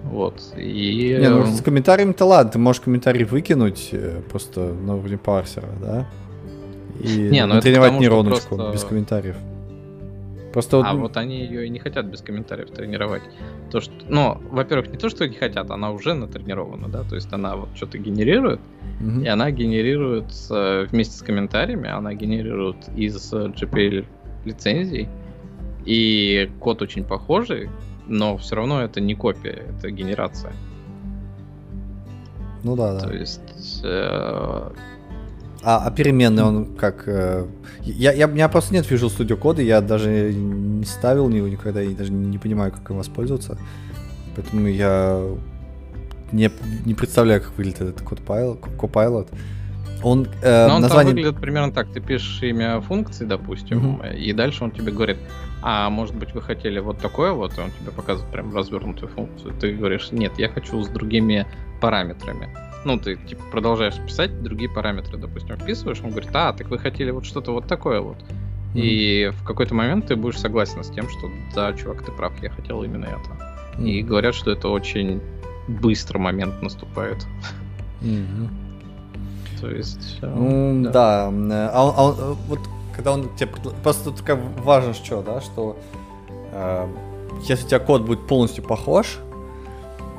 Вот. И... Не, ну с комментариями-то ладно, ты можешь комментарий выкинуть э, просто на уровне парсера, да? И не, ну тренировать нейроночку просто... без комментариев. Просто а вот... они ее и не хотят без комментариев тренировать. То, что, ну, во-первых, не то, что не хотят, она уже натренирована, да, то есть она вот что-то генерирует, mm-hmm. и она генерирует э, вместе с комментариями, она генерирует из GPL лицензий, и код очень похожий, но все равно это не копия, это генерация. Ну да, да. То есть э, а, а переменные он как... Э, я, я, у меня просто нет Visual Studio кода, я даже не ставил него никогда и даже не понимаю, как им воспользоваться. Поэтому я не, не представляю, как выглядит этот Copilot. Copilot. Он, э, Но он название... там выглядит примерно так. Ты пишешь имя функции, допустим, mm-hmm. и дальше он тебе говорит, а может быть вы хотели вот такое вот, и он тебе показывает прям развернутую функцию. Ты говоришь, нет, я хочу с другими параметрами ну, ты типа продолжаешь писать другие параметры, допустим, вписываешь, он говорит, а, так вы хотели вот что-то вот такое вот. Mm. И в какой-то момент ты будешь согласен с тем, что да, чувак, ты прав, я хотел именно это. Mm. И говорят, что это очень быстро момент наступает. Mm-hmm. То есть. Mm, да. да. А, а вот когда он тебе просто тут как важно что, да, что э, если у тебя код будет полностью похож,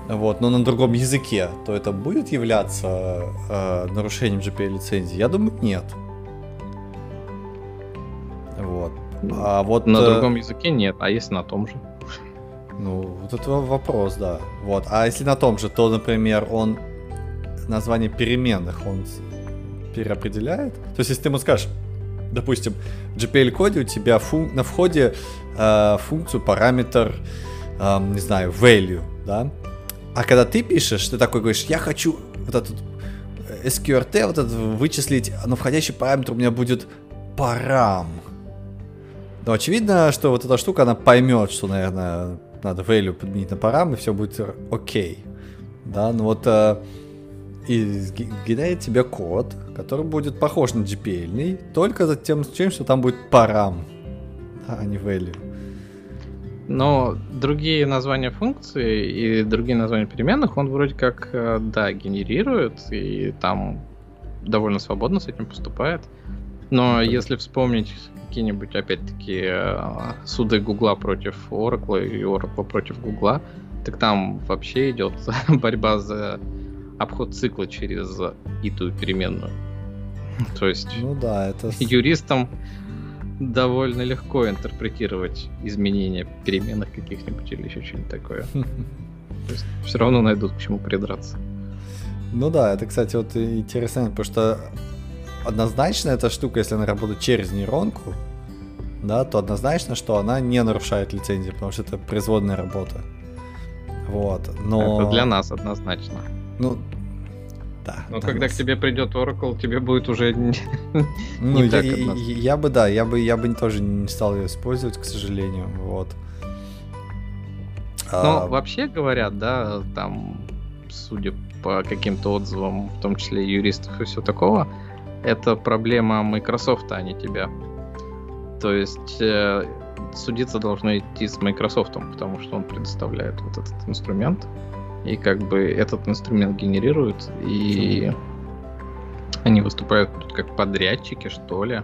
вот, но на другом языке, то это будет являться э, нарушением GPL лицензии? Я думаю, нет. Вот. А вот на э... другом языке нет, а если на том же? Ну, вот это вопрос, да. Вот. А если на том же, то, например, он название переменных он переопределяет. То есть, если ты ему скажешь, допустим, в GPL-коде у тебя фун- на входе э, функцию параметр, э, не знаю, value, да, а когда ты пишешь, ты такой говоришь, я хочу вот этот SQRT вот этот вычислить, но входящий параметр у меня будет парам. Но очевидно, что вот эта штука, она поймет, что, наверное, надо value подменить на парам, и все будет окей. Да, ну вот э, и генерит тебе код, который будет похож на GPL, только за тем, что там будет парам, а не value. Но другие названия функций и другие названия переменных он вроде как, э, да, генерирует, и там довольно свободно с этим поступает. Но если вспомнить какие-нибудь, опять-таки, э, суды Гугла против Oracle и Oracle против Гугла, так там вообще идет борьба за обход цикла через итую переменную. То есть ну да, это... юристам довольно легко интерпретировать изменения переменных каких-нибудь или еще что-нибудь такое. То есть все равно найдут к чему придраться. Ну да, это, кстати, вот интересно, потому что однозначно эта штука, если она работает через нейронку, да, то однозначно, что она не нарушает лицензию, потому что это производная работа. Вот, но... Это для нас однозначно. Ну, Да. Но когда к тебе придет Oracle, тебе будет уже ну, не я, так я, я бы, да, я бы, я бы тоже не стал ее использовать, к сожалению, вот. Ну, а... вообще говорят, да, там, судя по каким-то отзывам, в том числе юристов и все такого, это проблема Microsoft, а не тебя. То есть э, судиться должно идти с Microsoft, потому что он предоставляет вот этот инструмент. И как бы этот инструмент генерирует, и они выступают тут как подрядчики, что ли.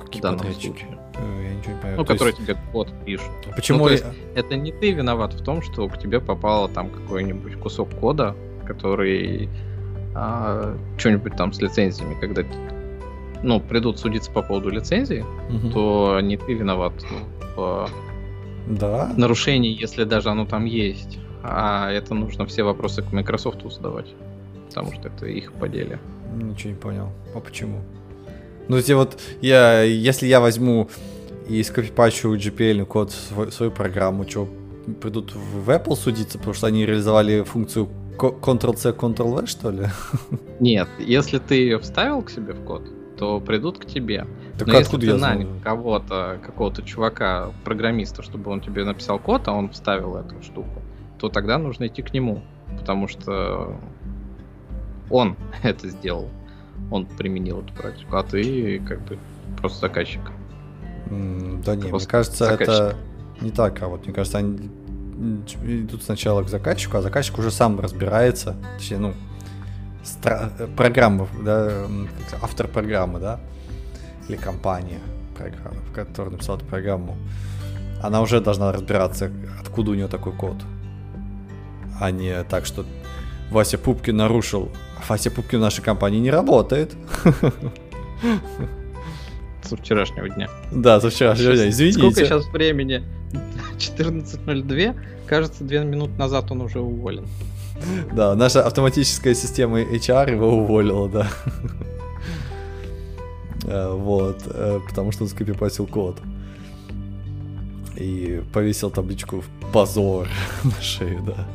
Какие в данном подрядчики? Случае. Э, я ничего не понимаю. Ну, То которые есть... тебе код пишут. А почему? Ну, то есть, это не ты виноват в том, что к тебе попало там какой-нибудь кусок кода, который а, что-нибудь там с лицензиями, когда ну, придут судиться по поводу лицензии, угу. то не ты виноват в да. нарушении, если даже оно там есть. А это нужно все вопросы к Microsoft задавать. Потому что это их поделе. Ничего не понял. А почему? Ну, эти вот, я, если я возьму и скопипачу GPL код в свою, свою программу, что придут в Apple судиться, потому что они реализовали функцию Ctrl-C, Ctrl-V, что ли? Нет, если ты ее вставил к себе в код, то придут к тебе. Так Но откуда если ты нанял кого-то, какого-то чувака, программиста, чтобы он тебе написал код, а он вставил эту штуку, то тогда нужно идти к нему, потому что он это сделал, он применил эту практику, а ты как бы просто заказчик. Mm, да не, мне кажется, заказчик. это не так, а вот мне кажется, они идут сначала к заказчику, а заказчик уже сам разбирается, точнее, ну, стра- программа, да, автор программы, да, или компания, программы, которая написала эту программу, она уже должна разбираться, откуда у нее такой код а не так, что Вася Пупкин нарушил. Вася Пупкин в нашей компании не работает. Со вчерашнего дня. Да, со вчерашнего дня, извините. Сколько сейчас времени? 14.02. Кажется, две минуты назад он уже уволен. Да, наша автоматическая система HR его уволила, да. Э, вот, э, потому что он скопипасил код. И повесил табличку «Позор» на шею, да.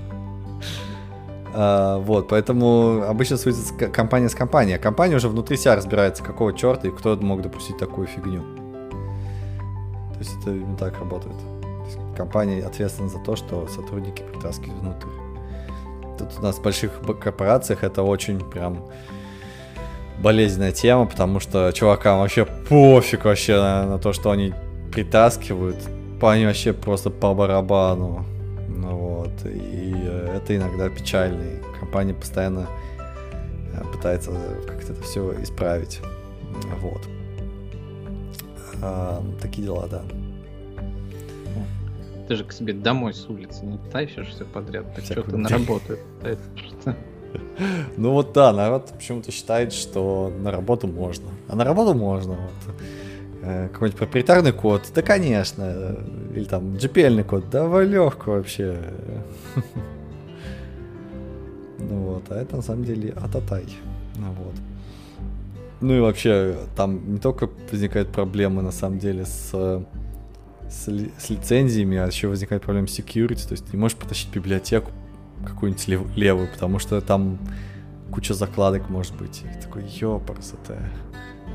Uh, вот, поэтому обычно судится компания с компанией. А компания уже внутри себя разбирается, какого черта и кто мог допустить такую фигню. То есть это именно так работает. компания ответственна за то, что сотрудники притаскивают внутрь. Тут у нас в больших корпорациях это очень прям болезненная тема, потому что чувакам вообще пофиг вообще на, на то, что они притаскивают. Они вообще просто по барабану. Ну вот, и э, это иногда печально. И компания постоянно э, пытается как-то это все исправить. Вот. А, такие дела, да. Ты же к себе домой с улицы не тащишь все подряд, так что ты на работу Ну вот да, народ почему-то считает, что на работу можно. А на работу можно. Вот. Э, какой-нибудь проприетарный код, да, конечно, или там GPL код, давай легко вообще. Ну вот, а это на самом деле ататай. Ну вот. Ну и вообще, там не только возникают проблемы на самом деле с, с, с лицензиями, а еще возникает проблема security, то есть ты не можешь потащить библиотеку какую-нибудь лев, левую, потому что там куча закладок может быть. И такой, ёпарсоте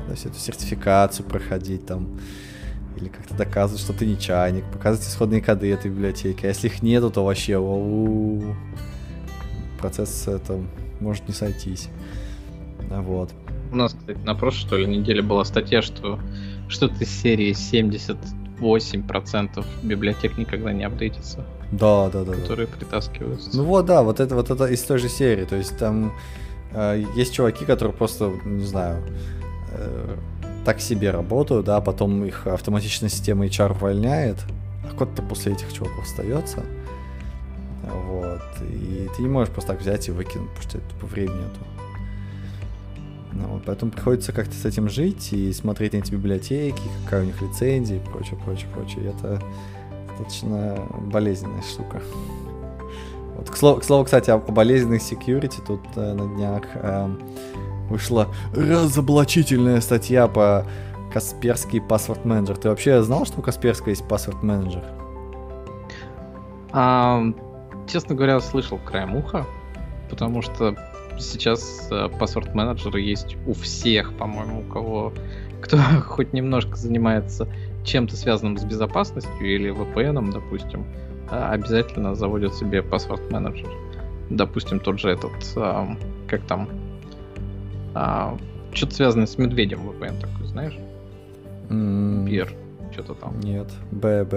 то есть эту сертификацию проходить там, или как-то доказывать, что ты не чайник, показывать исходные коды этой библиотеки. А если их нету, то вообще у процесс это может не сойтись. А вот. У нас, кстати, на прошлой, что ли, неделе была статья, что что-то из серии 78% библиотек никогда не апдейтится. Да, да, да. Которые да. притаскиваются. Ну вот, да, вот это вот это из той же серии. То есть там э, есть чуваки, которые просто, не знаю, Э, так себе работают, да, потом их автоматичная система HR увольняет, а код-то после этих чуваков остается. Вот. И ты не можешь просто так взять и выкинуть, потому что это по времени нету. Ну, вот, поэтому приходится как-то с этим жить и смотреть на эти библиотеки, какая у них лицензия и прочее, прочее, прочее. И это достаточно болезненная штука. Вот, к, слову, к слову, кстати, о, о болезненных security тут э, на днях э, вышла разоблачительная статья по Касперский паспорт менеджер. Ты вообще знал, что у Касперского есть паспорт менеджер? А, честно говоря, слышал краем уха, потому что сейчас паспорт менеджер есть у всех, по-моему, у кого кто хоть немножко занимается чем-то связанным с безопасностью или VPN, допустим, а, обязательно заводят себе паспорт менеджер. Допустим, тот же этот, как там, что-то связанное с медведем VPN такой, знаешь? Пир, что-то там. Нет, ББ.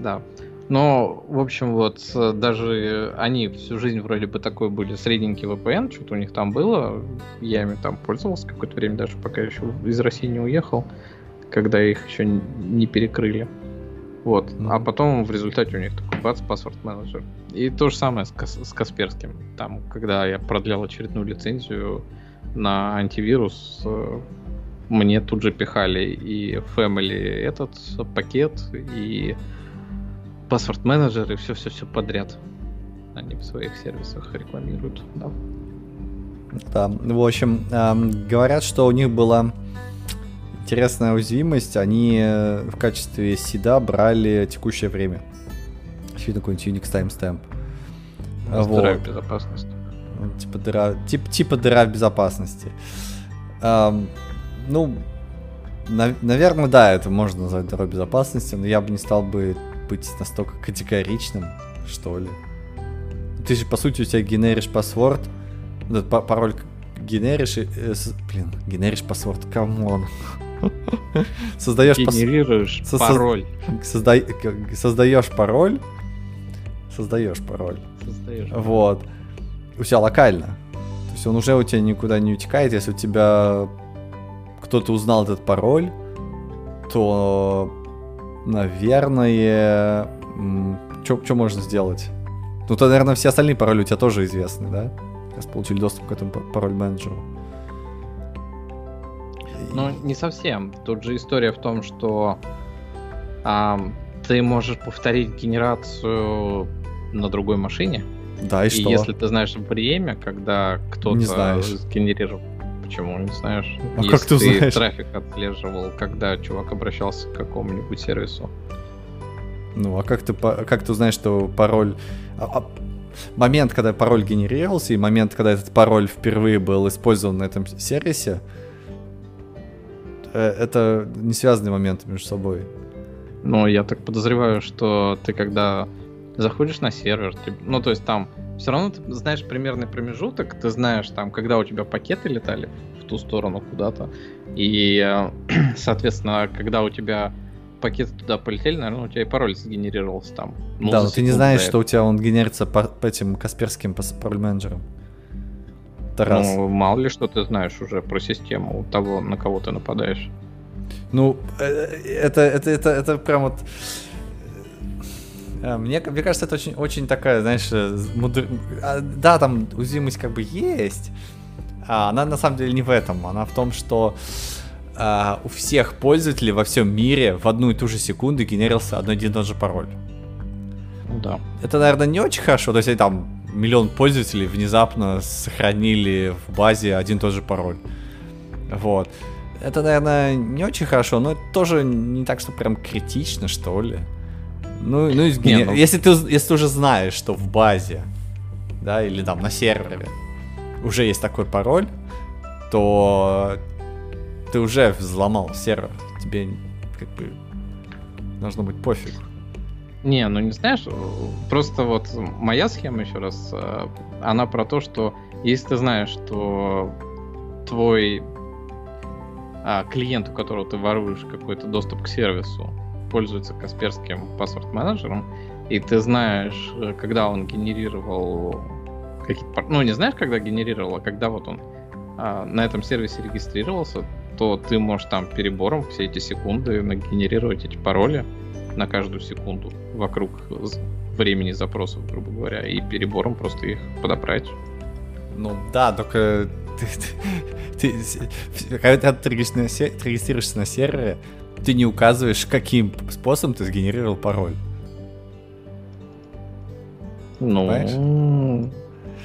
Да. Но, в общем, вот даже они всю жизнь вроде бы такой были средненький VPN, что-то у них там было. Я ими там пользовался какое-то время, даже пока еще из России не уехал, когда их еще не перекрыли. Вот. Mm-hmm. А потом в результате у них такой бац, паспорт менеджер. И то же самое с, Кас- с Касперским. Там, когда я продлял очередную лицензию на антивирус, э, мне тут же пихали и Family этот пакет, и паспорт менеджер, и все-все-все подряд. Они в своих сервисах рекламируют, да. Да, в общем, эм, говорят, что у них была интересная уязвимость. Они э, в качестве седа брали текущее время. Очевидно, какой-нибудь Unix timestamp. Вот. Дыра в безопасности. Типа дыра, тип, типа дыра в безопасности. Эм, ну, на, наверное, да, это можно назвать дырой безопасности, но я бы не стал бы быть настолько категоричным, что ли. Ты же, по сути, у тебя генеришь паспорт, пароль генеришь, и, э, с, блин, генеришь паспорт, come on. Создаешь Генерируешь пас... пароль. Созда... Создаешь пароль. Создаешь пароль. Создаешь. Вот. У тебя локально. То есть он уже у тебя никуда не утекает, если у тебя кто-то узнал этот пароль, то, наверное, что можно сделать? Ну, то, наверное, все остальные пароли у тебя тоже известны, да? Раз получили доступ к этому пароль-менеджеру. Ну, не совсем. Тут же история в том, что а, ты можешь повторить генерацию на другой машине. Да, и, и что? если ты знаешь время, когда кто-то сгенерировал Почему не знаешь? А Если как ты, ты знаешь? трафик отслеживал, когда чувак обращался к какому-нибудь сервису. Ну, а как ты, как ты знаешь, что пароль... А, а, момент, когда пароль генерировался, и момент, когда этот пароль впервые был использован на этом сервисе, э, это не связанные моменты между собой. Ну, я так подозреваю, что ты когда заходишь на сервер, ты, ну, то есть там все равно ты знаешь примерный промежуток, ты знаешь там, когда у тебя пакеты летали в ту сторону куда-то, и, э, соответственно, когда у тебя пакеты туда полетели, наверное, у тебя и пароль сгенерировался там. Ну, да, но ты не знаешь, что у тебя он генерится по, по этим Касперским пароль-менеджерам. Это раз. Ну, мало ли что ты знаешь уже про систему того, на кого ты нападаешь. Ну, э, это, это, это, это прям вот Э, мне, мне кажется, это очень, очень такая, знаешь, э, мудр... А, да, там уязвимость как бы есть. А она на самом деле не в этом. Она в том, что а, у всех пользователей во всем мире в одну и ту же секунду генерился одно и тот же пароль. Да. Это, наверное, не очень хорошо. То есть там миллион пользователей внезапно сохранили в базе один и тот же пароль. Вот. Это, наверное, не очень хорошо, но тоже не так, что прям критично, что ли. Ну, ну, Не, ну... Если, ты, если ты уже знаешь, что в базе, да, или там на сервере уже есть такой пароль, то ты уже взломал сервер. Тебе как бы должно быть пофиг. Не, ну не знаешь, просто вот моя схема еще раз, э, она про то, что если ты знаешь, что твой а, клиент, у которого ты воруешь какой-то доступ к сервису, пользуется Касперским паспорт-менеджером, и ты знаешь, э, когда он генерировал какие-то... Ну, не знаешь, когда генерировал, а когда вот он а, на этом сервисе регистрировался, то ты можешь там перебором все эти секунды нагенерировать эти пароли на каждую секунду вокруг времени запросов, грубо говоря, и перебором просто их подобрать. Ну да, только ты, ты, ты, когда ты регистрируешься на сервере, ты не указываешь, каким способом ты сгенерировал пароль. Ну, Понимаешь?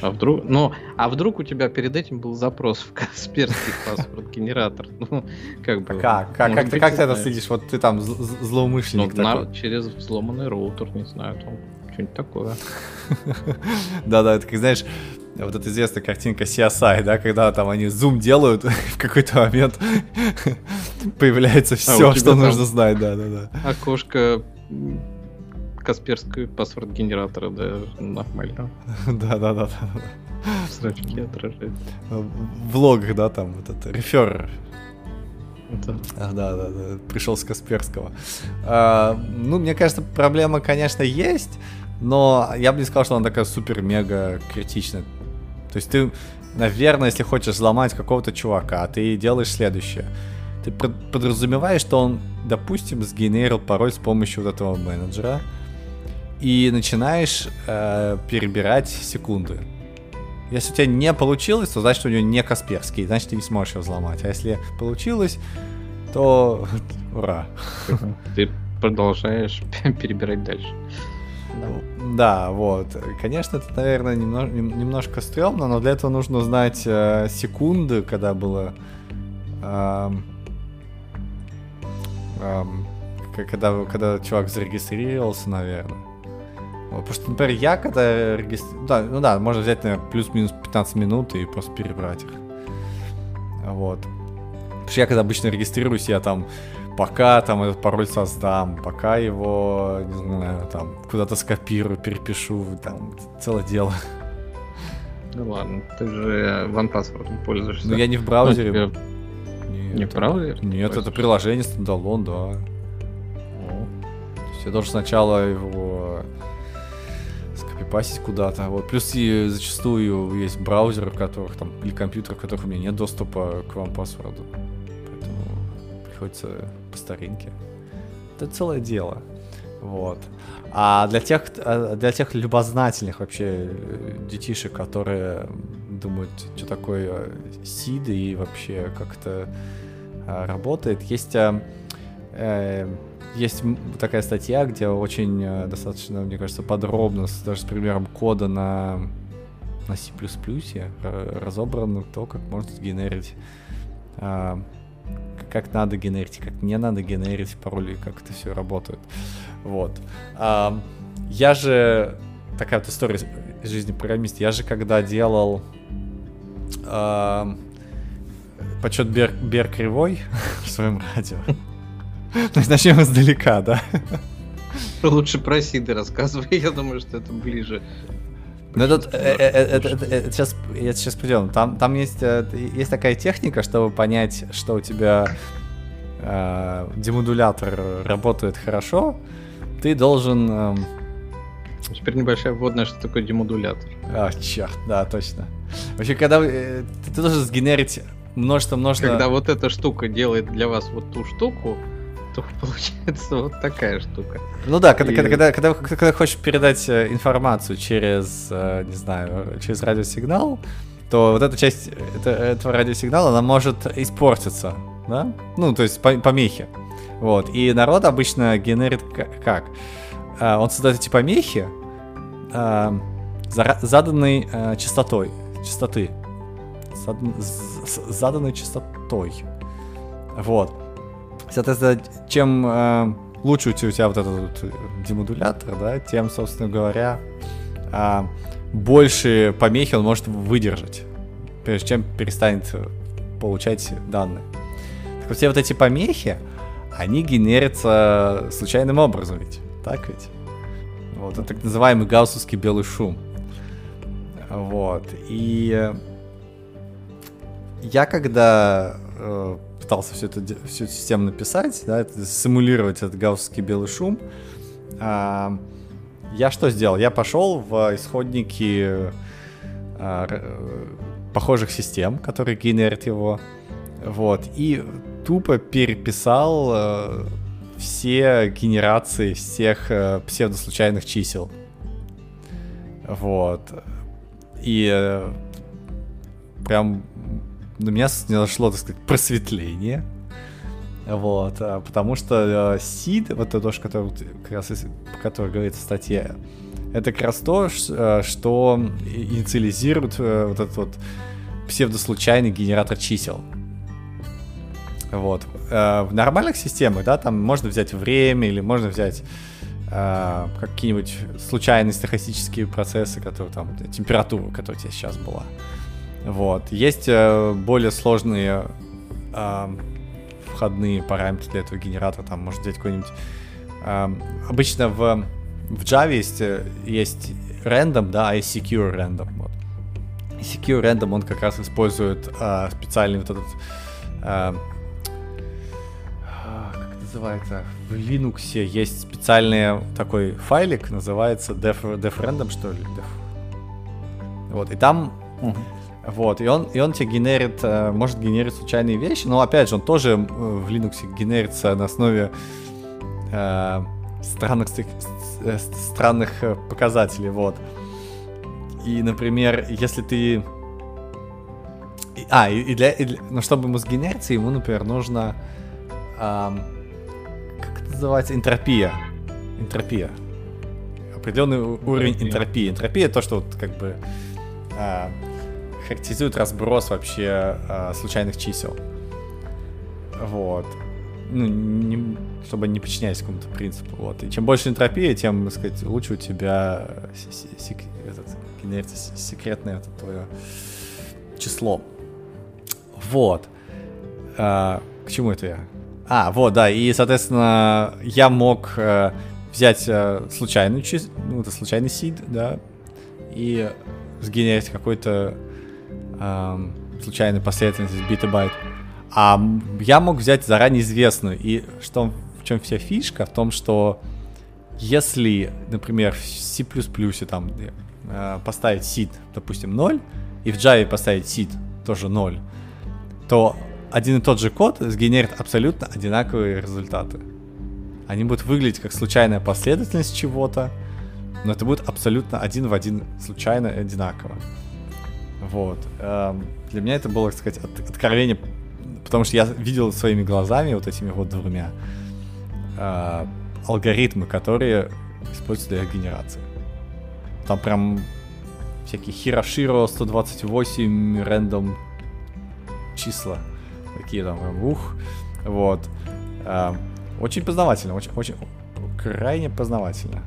а вдруг, ну, а вдруг у тебя перед этим был запрос в Касперский паспорт генератор? Ну, как бы. Как? Как, как, ты, как ты это следишь? Вот ты там злоумышленник ну, такой. На, через взломанный роутер, не знаю, там что-нибудь такое. Да-да, это как, знаешь, вот эта известная картинка CSI, да, когда там они зум делают, в какой-то момент появляется все, а что нужно знать, да, да, да. Окошко Касперский паспорт генератора, да, нормально. Да, да, да, да. Зрачки отражает. В логах, да, там вот это рефер. Да. А, да, да, да, пришел с Касперского. А, ну, мне кажется, проблема, конечно, есть, но я бы не сказал, что она такая супер-мега критичная. То есть ты, наверное, если хочешь взломать какого-то чувака, ты делаешь следующее. Ты подразумеваешь, что он, допустим, сгенерил пароль с помощью вот этого менеджера, и начинаешь э, перебирать секунды. Если у тебя не получилось, то значит у него не Касперский, значит ты не сможешь его взломать. А если получилось, то ура. Ты продолжаешь перебирать дальше. Да, вот. Конечно, это, наверное, немного, немножко стрёмно, но для этого нужно знать э, секунды, когда было... Э, э, когда, когда чувак зарегистрировался, наверное. Вот, потому что, например, я когда регистрирую... Да, ну да, можно взять, наверное, плюс-минус 15 минут и просто перебрать их. Вот. Потому что я когда обычно регистрируюсь, я там пока там этот пароль создам, пока его, не знаю, там куда-то скопирую, перепишу, там целое дело. Ну ладно, ты же OnePassword пользуешься. Ну я не в браузере. Ну, Нет, не в браузере? Нет, это приложение стендалон, да. О. То есть я должен сначала его скопипасить куда-то. Вот. Плюс и зачастую есть браузеры, в которых там, или компьютеры, в которых у меня нет доступа к вам паспорту. Поэтому приходится по старинке. Это целое дело. Вот. А для тех, а для тех любознательных вообще э, детишек, которые думают, что такое сид и вообще как это а, работает, есть э, есть такая статья, где очень э, достаточно, мне кажется, подробно, даже с примером кода на, на C++ разобрано то, как можно сгенерить а, как надо генерить, как не надо генерить пароли, как это все работает. Вот. А, я же... Такая вот история из жизни программиста. Я же когда делал а, подсчет Бер, Бер Кривой в своем радио, есть начнем издалека, да? Лучше про Сиды рассказывай, я думаю, что это ближе. Ну, этот, э, э, э, сейчас, я сейчас пойдем. Там, там есть, есть такая техника, чтобы понять, что у тебя демодулятор работает хорошо. Ты должен... Э, Теперь небольшая вводная, что такое демодулятор. А, черт, да, точно. Вообще, когда э, ты, ты должен сгенерить множество-множество... Когда вот эта штука делает для вас вот ту штуку, то получается вот такая штука. Ну да, когда, и... когда, когда, когда, когда хочешь передать э, информацию через, э, не знаю, через радиосигнал, то вот эта часть это, этого радиосигнала, она может испортиться, да? Ну, то есть помехи. Вот. И народ обычно генерит как? Он создает эти помехи заданной частотой, частоты. Заданной частотой. Вот. Соответственно, чем э, лучше у тебя вот этот вот демодулятор, да, тем, собственно говоря, э, больше помехи он может выдержать, прежде чем перестанет получать данные. Так вот, все вот эти помехи, они генерятся случайным образом ведь, так ведь? Вот, это так называемый гауссовский белый шум. Вот, и я когда э, пытался все это, всю эту систему написать, да, симулировать этот гауссский белый шум, а, я что сделал? Я пошел в исходники а, похожих систем, которые генерят его, вот, и тупо переписал а, все генерации всех а, псевдослучайных чисел. Вот. И прям на меня снизошло, так сказать, просветление. Вот, а, потому что сид, вот это тоже, который, как раз, по которой говорится в статье, это как раз то, а, что инициализирует э, вот этот вот псевдослучайный генератор чисел. Вот. В нормальных системах, да, там можно взять время или можно взять э, какие-нибудь случайные стохастические процессы, которые там, температура, которая у тебя сейчас была. Вот. Есть э, более сложные э, входные параметры для этого генератора. Там может взять какой-нибудь... Э, обычно в, в Java есть, э, есть random, да, а есть secure random. Вот. И secure random, он как раз использует э, специальный вот этот... Э, как называется? В Linux есть специальный такой файлик, называется def, def random, что ли? Def. Вот, и там... Uh-huh вот, и он, и он тебе генерит, э, может генерить случайные вещи, но опять же, он тоже э, в Linux генерится на основе э, странных, э, странных показателей, вот. И, например, если ты... А, и, и для, и для... Ну, чтобы ему сгенериться, ему, например, нужно... Эм, как это называется? Энтропия. Энтропия. Определенный уровень энтропии. Энтропия то, что вот как бы... Э, характеризует разброс вообще э, случайных чисел. Вот. Ну, не, чтобы не подчиняясь какому-то принципу. Вот. И чем больше энтропия, тем, так сказать, лучше у тебя сек, этот, генерится секретное это твое число. Вот. А, к чему это я? А, вот, да, и, соответственно, я мог э, взять э, случайный чис... ну, это случайный сид, да, и сгенерить какой-то э, случайной последовательности бита байт. А я мог взять заранее известную. И что, в чем вся фишка? В том, что если, например, в C++ там э, поставить seed, допустим, 0, и в Java поставить seed тоже 0, то один и тот же код сгенерит абсолютно одинаковые результаты. Они будут выглядеть как случайная последовательность чего-то, но это будет абсолютно один в один случайно одинаково. Вот. Эм, для меня это было, так сказать, от, откровение, потому что я видел своими глазами вот этими вот двумя э, алгоритмы, которые используются для генерации. Там прям всякие Хироширо 128 рандом числа. Такие там, ух. Вот. Э, очень познавательно, очень, очень крайне познавательно.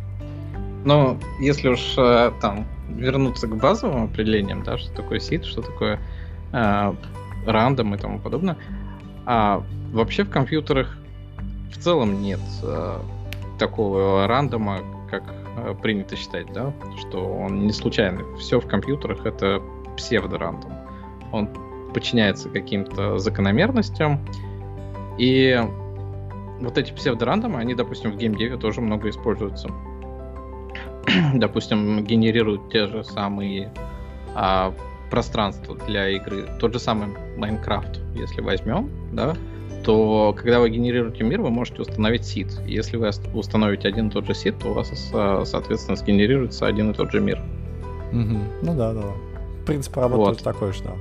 Ну, если уж э, там вернуться к базовым определениям, да, что такое сид, что такое э, рандом и тому подобное. А вообще в компьютерах в целом нет э, такого рандома, как э, принято считать, да, что он не случайный. Все в компьютерах это псевдорандом. Он подчиняется каким-то закономерностям, и вот эти псевдорандомы, они, допустим, в геймдеве тоже много используются. допустим, генерируют те же самые а, пространства для игры. Тот же самый Майнкрафт, если возьмем, да, то когда вы генерируете мир, вы можете установить сид. Если вы установите один и тот же сид, то у вас, соответственно, сгенерируется один и тот же мир. Угу. Ну да, да. Принцип работает вот. такой же, да.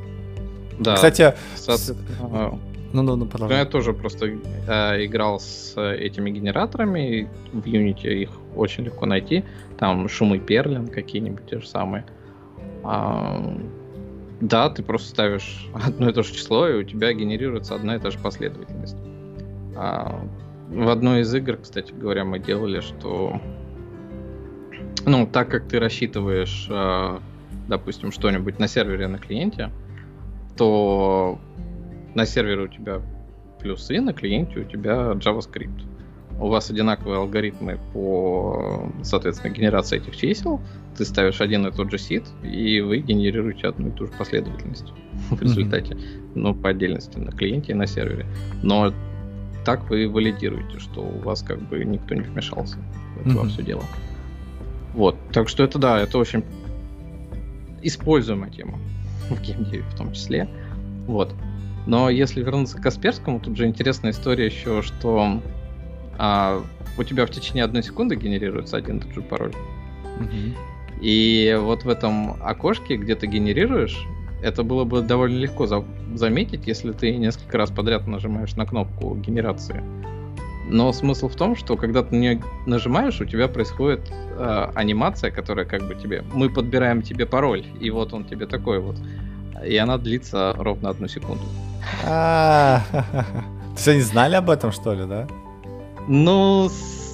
Да. Кстати, Со... с... Ну, ну, ну, ну, я тоже просто э, играл с этими генераторами. В Unity их очень легко найти. Там шумы Перлин какие-нибудь те же самые. А, да, ты просто ставишь одно и то же число, и у тебя генерируется одна и та же последовательность. А, в одной из игр, кстати говоря, мы делали, что ну, так как ты рассчитываешь, э, допустим, что-нибудь на сервере на клиенте, то на сервере у тебя плюсы, на клиенте у тебя JavaScript. У вас одинаковые алгоритмы по, соответственно, генерации этих чисел. Ты ставишь один и тот же сид, и вы генерируете одну и ту же последовательность в результате. Mm-hmm. Ну, по отдельности на клиенте и на сервере. Но так вы валидируете, что у вас как бы никто не вмешался в это все дело. Вот, так что это да, это очень используемая тема в геймдеве в том числе. Вот. Но если вернуться к Касперскому, тут же интересная история еще, что а, у тебя в течение одной секунды генерируется один и тот же пароль. Угу. И вот в этом окошке, где ты генерируешь, это было бы довольно легко за- заметить, если ты несколько раз подряд нажимаешь на кнопку генерации. Но смысл в том, что когда ты не нажимаешь, у тебя происходит э, анимация, которая как бы тебе... Мы подбираем тебе пароль, и вот он тебе такой вот. И она длится ровно одну секунду. А, то есть они знали об этом, что ли, да? Ну,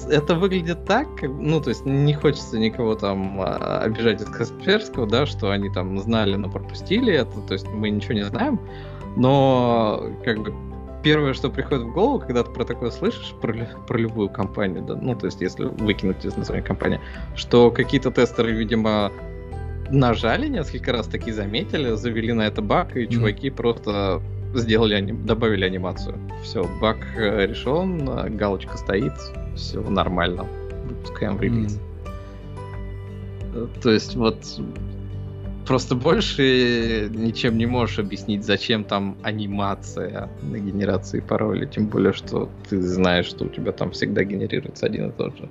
это выглядит так, ну, то есть не хочется никого там а, обижать от Касперского, да, что они там знали, но пропустили это, то есть мы ничего не знаем, но как бы первое, что приходит в голову, когда ты про такое слышишь, про, про любую компанию, да, ну, то есть если выкинуть из названия компании, что какие-то тестеры, видимо, нажали несколько раз, такие заметили, завели на это баг, и чуваки mm. просто сделали, аним... добавили анимацию. Все, баг э, решен, галочка стоит, все нормально. Выпускаем релиз. Mm. То есть вот просто больше ничем не можешь объяснить, зачем там анимация на генерации пароля, тем более, что ты знаешь, что у тебя там всегда генерируется один и тот же.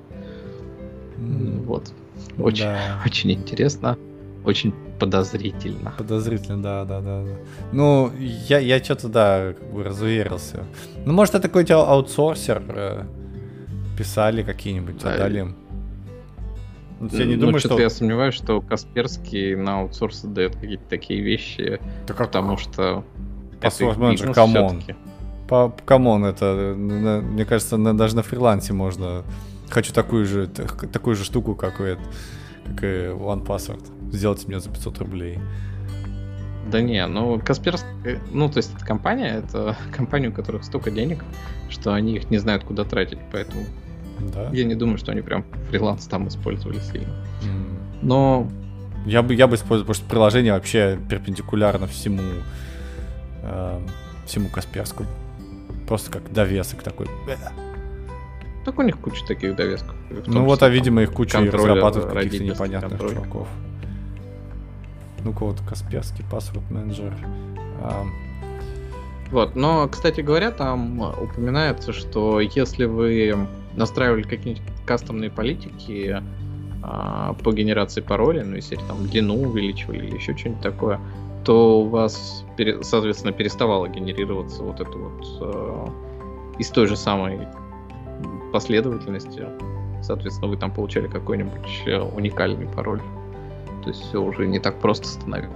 Mm. Вот. Очень, да. очень интересно. Очень подозрительно. Подозрительно, да, да, да. да. Ну, я, я что-то, да, как бы разуверился. Ну, может, это какой-то аутсорсер э, писали какие-нибудь, да, отдали им. Ну, я не ну, думаю, что... я сомневаюсь, что Касперский на аутсорсы дает какие-то такие вещи, да как... потому что... Password Manager, come on. Ну, come on, это, мне кажется, даже на фрилансе можно... Хочу такую же, такую же штуку, как и, как и One Password сделайте мне за 500 рублей. Да не, ну Касперская, ну то есть эта компания, это компания, у которых столько денег, что они их не знают, куда тратить, поэтому да. я не думаю, что они прям фриланс там использовали сильно. Mm. Но... Я бы, я бы использовал, потому что приложение вообще перпендикулярно всему, э, всему Касперскому. Просто как довесок такой. Так у них куча таких довесков. Ну вот, а видимо их куча разрабатывают каких-то непонятных чуваков ну-ка вот Касперский паспорт менеджер. А... Вот, но, кстати говоря, там упоминается, что если вы настраивали какие-нибудь кастомные политики а, по генерации паролей, ну, если там длину увеличивали или еще что-нибудь такое, то у вас, соответственно, переставало генерироваться вот это вот э, из той же самой последовательности. Соответственно, вы там получали какой-нибудь э, уникальный пароль. То есть все уже не так просто становилось.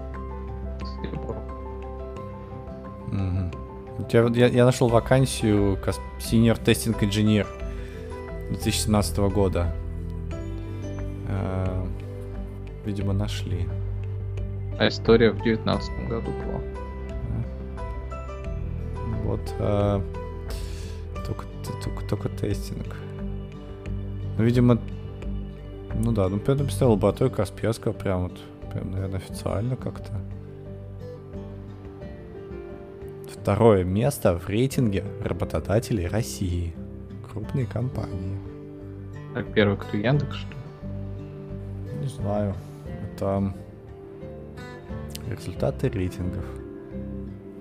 Угу. Я, я нашел вакансию Senior Testing Engineer 2017 года. Э, видимо, нашли. А история в 2019 году была. Вот. Э, только, только, только тестинг. Ну, видимо, ну да, ну прям написал лаборатория Касперского, прям вот, прям, наверное, официально как-то. Второе место в рейтинге работодателей России. Крупные компании. А первый кто Яндекс, что ли? Не знаю. Это результаты рейтингов.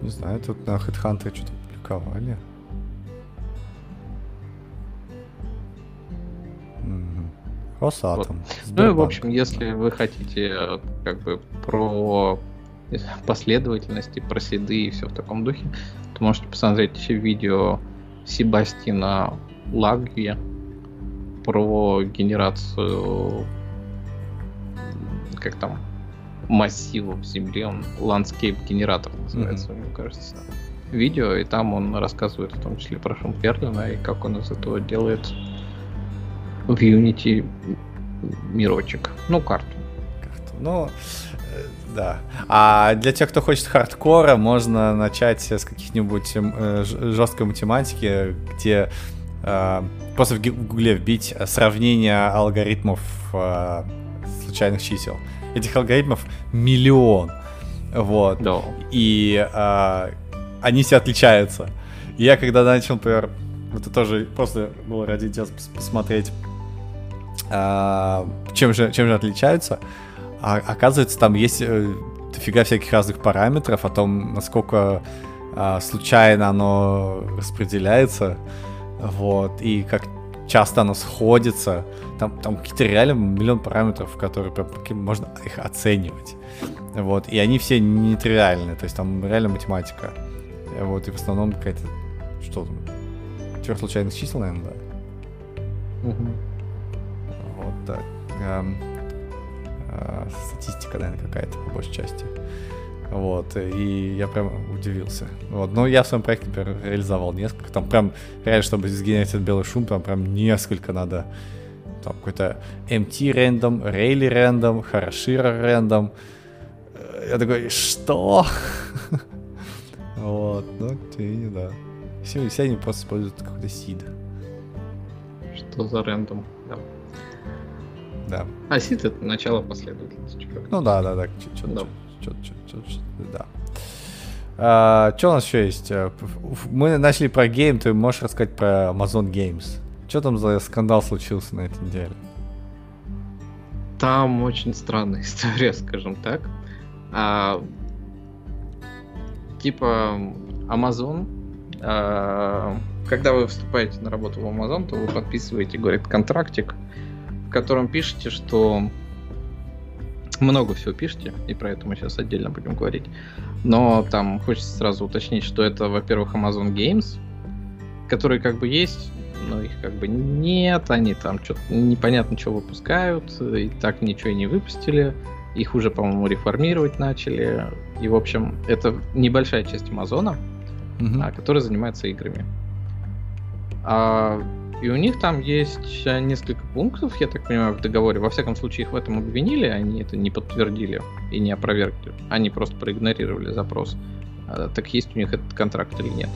Не знаю, тут на HeadHunter что-то публиковали. Росатом. Вот. Ну и, в общем, если вы хотите э, как бы про последовательности, про седы и все в таком духе, то можете посмотреть видео Себастина Лагвия про генерацию как там массивов Земли, он Landscape генератор называется, mm-hmm. мне кажется, видео, и там он рассказывает в том числе про Шумперлина и как он из этого делает в Unity мирочек. Ну, карту. Карту. Ну, э, да. А для тех, кто хочет хардкора, можно начать с каких-нибудь э, жесткой математики, где э, просто в гугле вбить сравнение алгоритмов э, случайных чисел. Этих алгоритмов миллион. Вот. Да. И э, они все отличаются. Я когда начал, например, это тоже просто было ради интереса посмотреть а, чем, же, чем же отличаются? А, оказывается, там есть э, дофига всяких разных параметров о том, насколько а, случайно оно распределяется, вот, и как часто оно сходится. Там, там какие-то реально миллион параметров, которые прям можно их оценивать. Вот, и они все нетривиальные, то есть там реально математика. Вот, и в основном какая-то, что там, теория случайных чисел, наверное, да. Угу так. Эм, э, статистика, наверное, какая-то по большей части. Вот, и я прям удивился. Вот, но я в своем проекте, например, реализовал несколько. Там прям, реально, чтобы сгенерить этот белый шум, там прям несколько надо. Там какой-то MT рандом, Rayleigh рандом, Харашира рандом. Я такой, что? Вот, ну, ты, да. Все, все они просто используют какой-то сид. Что за рандом? Да. А сид это начало последовательности. Ну да, да, да. Что-то, да. Да. А, что у нас еще есть? Э, мы начали про гейм, ты можешь рассказать про Amazon Games. Что там за скандал случился на этой неделе? Там очень странная история, скажем так. А, типа Amazon, а, когда вы вступаете на работу в Amazon, то вы подписываете, говорит, контрактик, в котором пишете, что много всего пишете, и про это мы сейчас отдельно будем говорить. Но там хочется сразу уточнить, что это, во-первых, Amazon Games, которые как бы есть, но их как бы нет, они там что-то непонятно что выпускают, и так ничего и не выпустили. Их уже, по-моему, реформировать начали. И, в общем, это небольшая часть Амазона, mm-hmm. которая занимается играми. А, и у них там есть несколько пунктов, я так понимаю, в договоре. Во всяком случае, их в этом обвинили, они это не подтвердили и не опровергли. Они просто проигнорировали запрос. А, так есть у них этот контракт или нет.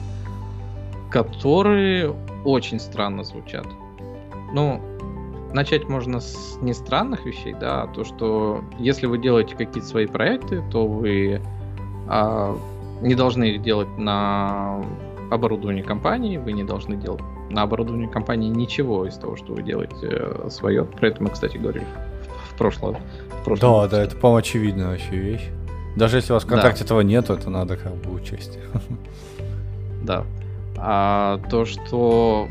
Которые очень странно звучат. Ну, начать можно с не странных вещей, да, а то, что если вы делаете какие-то свои проекты, то вы а, не должны их делать на оборудовании компании, вы не должны делать на оборудовании компании ничего из того, что вы делаете э, свое. Про это мы, кстати, говорили в, в прошлом. В прошлом да, выпуске. да, это, по-моему, очевидная вообще вещь. Даже если у вас в контакте да. этого нету, это надо как бы учесть. Да. А то, что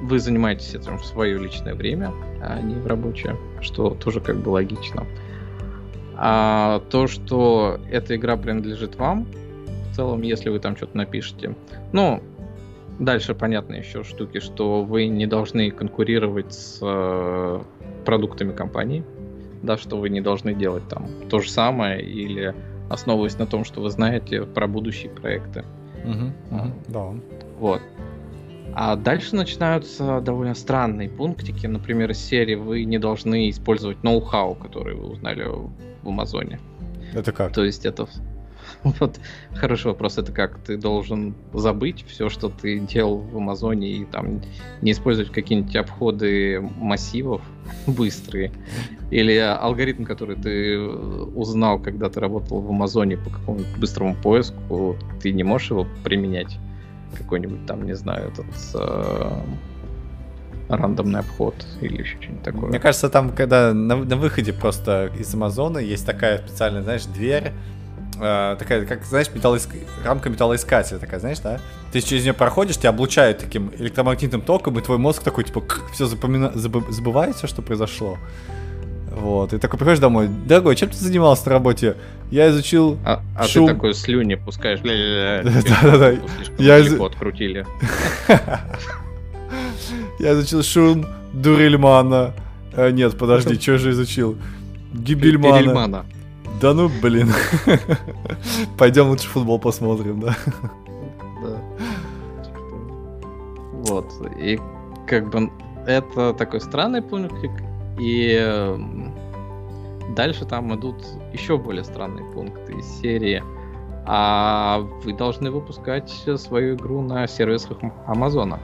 вы занимаетесь этим в свое личное время, а не в рабочее, что тоже как бы логично. А то, что эта игра принадлежит вам, в целом, если вы там что-то напишете. Ну, дальше понятно еще штуки, что вы не должны конкурировать с э, продуктами компании, да, что вы не должны делать там то же самое или основываясь на том, что вы знаете про будущие проекты. Угу, угу, да. Вот. А дальше начинаются довольно странные пунктики. Например, из серии вы не должны использовать ноу-хау, который вы узнали в Амазоне. Это как? То есть это... Вот хороший вопрос. Это как? Ты должен забыть все, что ты делал в Амазоне и там не использовать какие-нибудь обходы массивов быстрые. Или алгоритм, который ты узнал, когда ты работал в Амазоне по какому-нибудь быстрому поиску, ты не можешь его применять какой-нибудь там, не знаю, этот э, рандомный обход или еще что-нибудь такое. Мне кажется, там, когда на, на выходе просто из Амазона есть такая специальная, знаешь, дверь, э, такая, как, знаешь, металлоиск... рамка металлоискателя такая, знаешь, да? Ты через нее проходишь, тебя облучают таким электромагнитным током, и твой мозг такой, типа, все запомина... заб... забывает все, что произошло. Вот, и такой приходишь домой, дорогой, чем ты занимался на работе? Я изучил А, а шум... ты такой слюни пускаешь. Да-да-да. Я открутили. Я изучил шум Дурельмана. А, нет, подожди, что же изучил? Гибельмана. Да ну, блин. Пойдем лучше футбол посмотрим, да? Да. Вот. И как бы это такой странный пунктик, и эм, дальше там идут еще более странные пункты из серии. А вы должны выпускать свою игру на сервисах Амазона.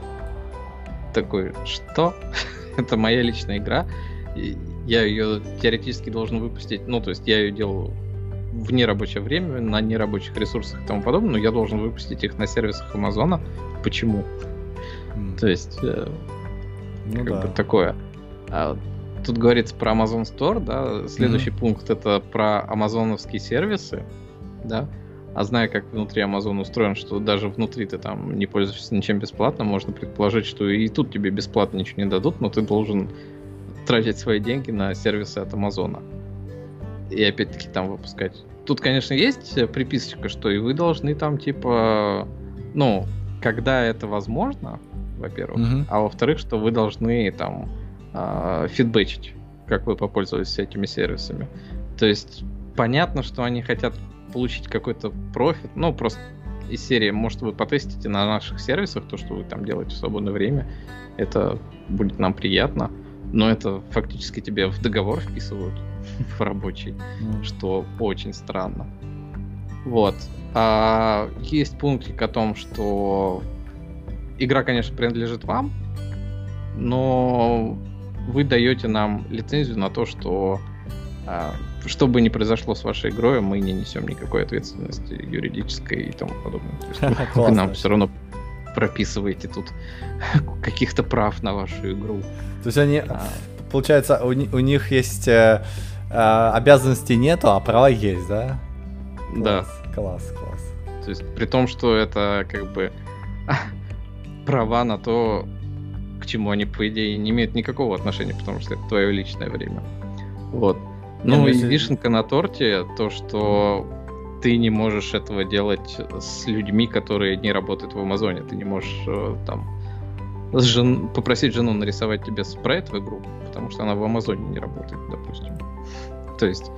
Такой, что? Это моя личная игра. Я ее теоретически должен выпустить. Ну, то есть я ее делаю в нерабочее время, на нерабочих ресурсах и тому подобное, но я должен выпустить их на сервисах Амазона. Почему? Mm. То есть, э, ну, как да. бы такое. А тут говорится про Amazon Store, да, следующий mm-hmm. пункт это про амазоновские сервисы, да, а зная, как внутри Amazon устроен, что даже внутри ты там не пользуешься ничем бесплатно, можно предположить, что и тут тебе бесплатно ничего не дадут, но ты должен тратить свои деньги на сервисы от Амазона. И опять-таки там выпускать. Тут, конечно, есть приписочка, что и вы должны там, типа, ну, когда это возможно, во-первых, mm-hmm. а во-вторых, что вы должны там э, фидбэчить, как вы попользовались этими сервисами. То есть понятно, что они хотят получить какой-то профит, ну, просто из серии, может, вы потестите на наших сервисах то, что вы там делаете в свободное время, это будет нам приятно, но это фактически тебе в договор вписывают в рабочий, mm. что очень странно. Вот. А есть пунктик о том, что игра, конечно, принадлежит вам, но вы даете нам лицензию на то, что а, что бы ни произошло с вашей игрой, мы не несем никакой ответственности юридической и тому подобное. Вы нам все равно прописываете тут каких-то прав на вашу игру. То есть они, а. получается, у, у них есть э, э, обязанностей нету, а права есть, да? Класс, да. Класс, класс. То есть при том, что это как бы права на то, к чему они, по идее, не имеют никакого отношения, потому что это твое личное время. Вот. Ну и вишенка на торте то, что ты не можешь этого делать с людьми, которые не работают в Амазоне. Ты не можешь э, там с жен... попросить жену нарисовать тебе спрайт в игру, потому что она в Амазоне не работает, допустим. То есть,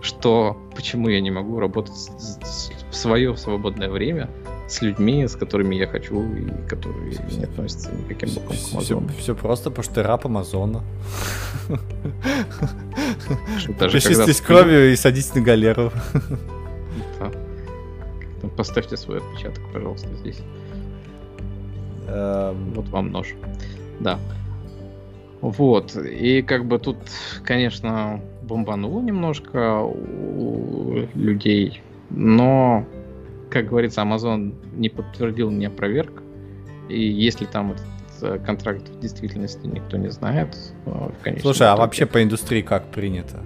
что, почему я не могу работать в свое свободное время с людьми, с которыми я хочу и которые не относятся никаким боком к Амазону. Все, все просто, потому что ты раб Амазона. Пишитесь кровью и садитесь на галеру. Поставьте свой отпечаток, пожалуйста, здесь. Эм. Вот вам нож. Да. Вот. И как бы тут, конечно, бомбануло немножко у людей, но как говорится, Amazon не подтвердил, не опроверг. И если там этот э, контракт в действительности никто не знает, э, Слушай, а вообще по индустрии как принято?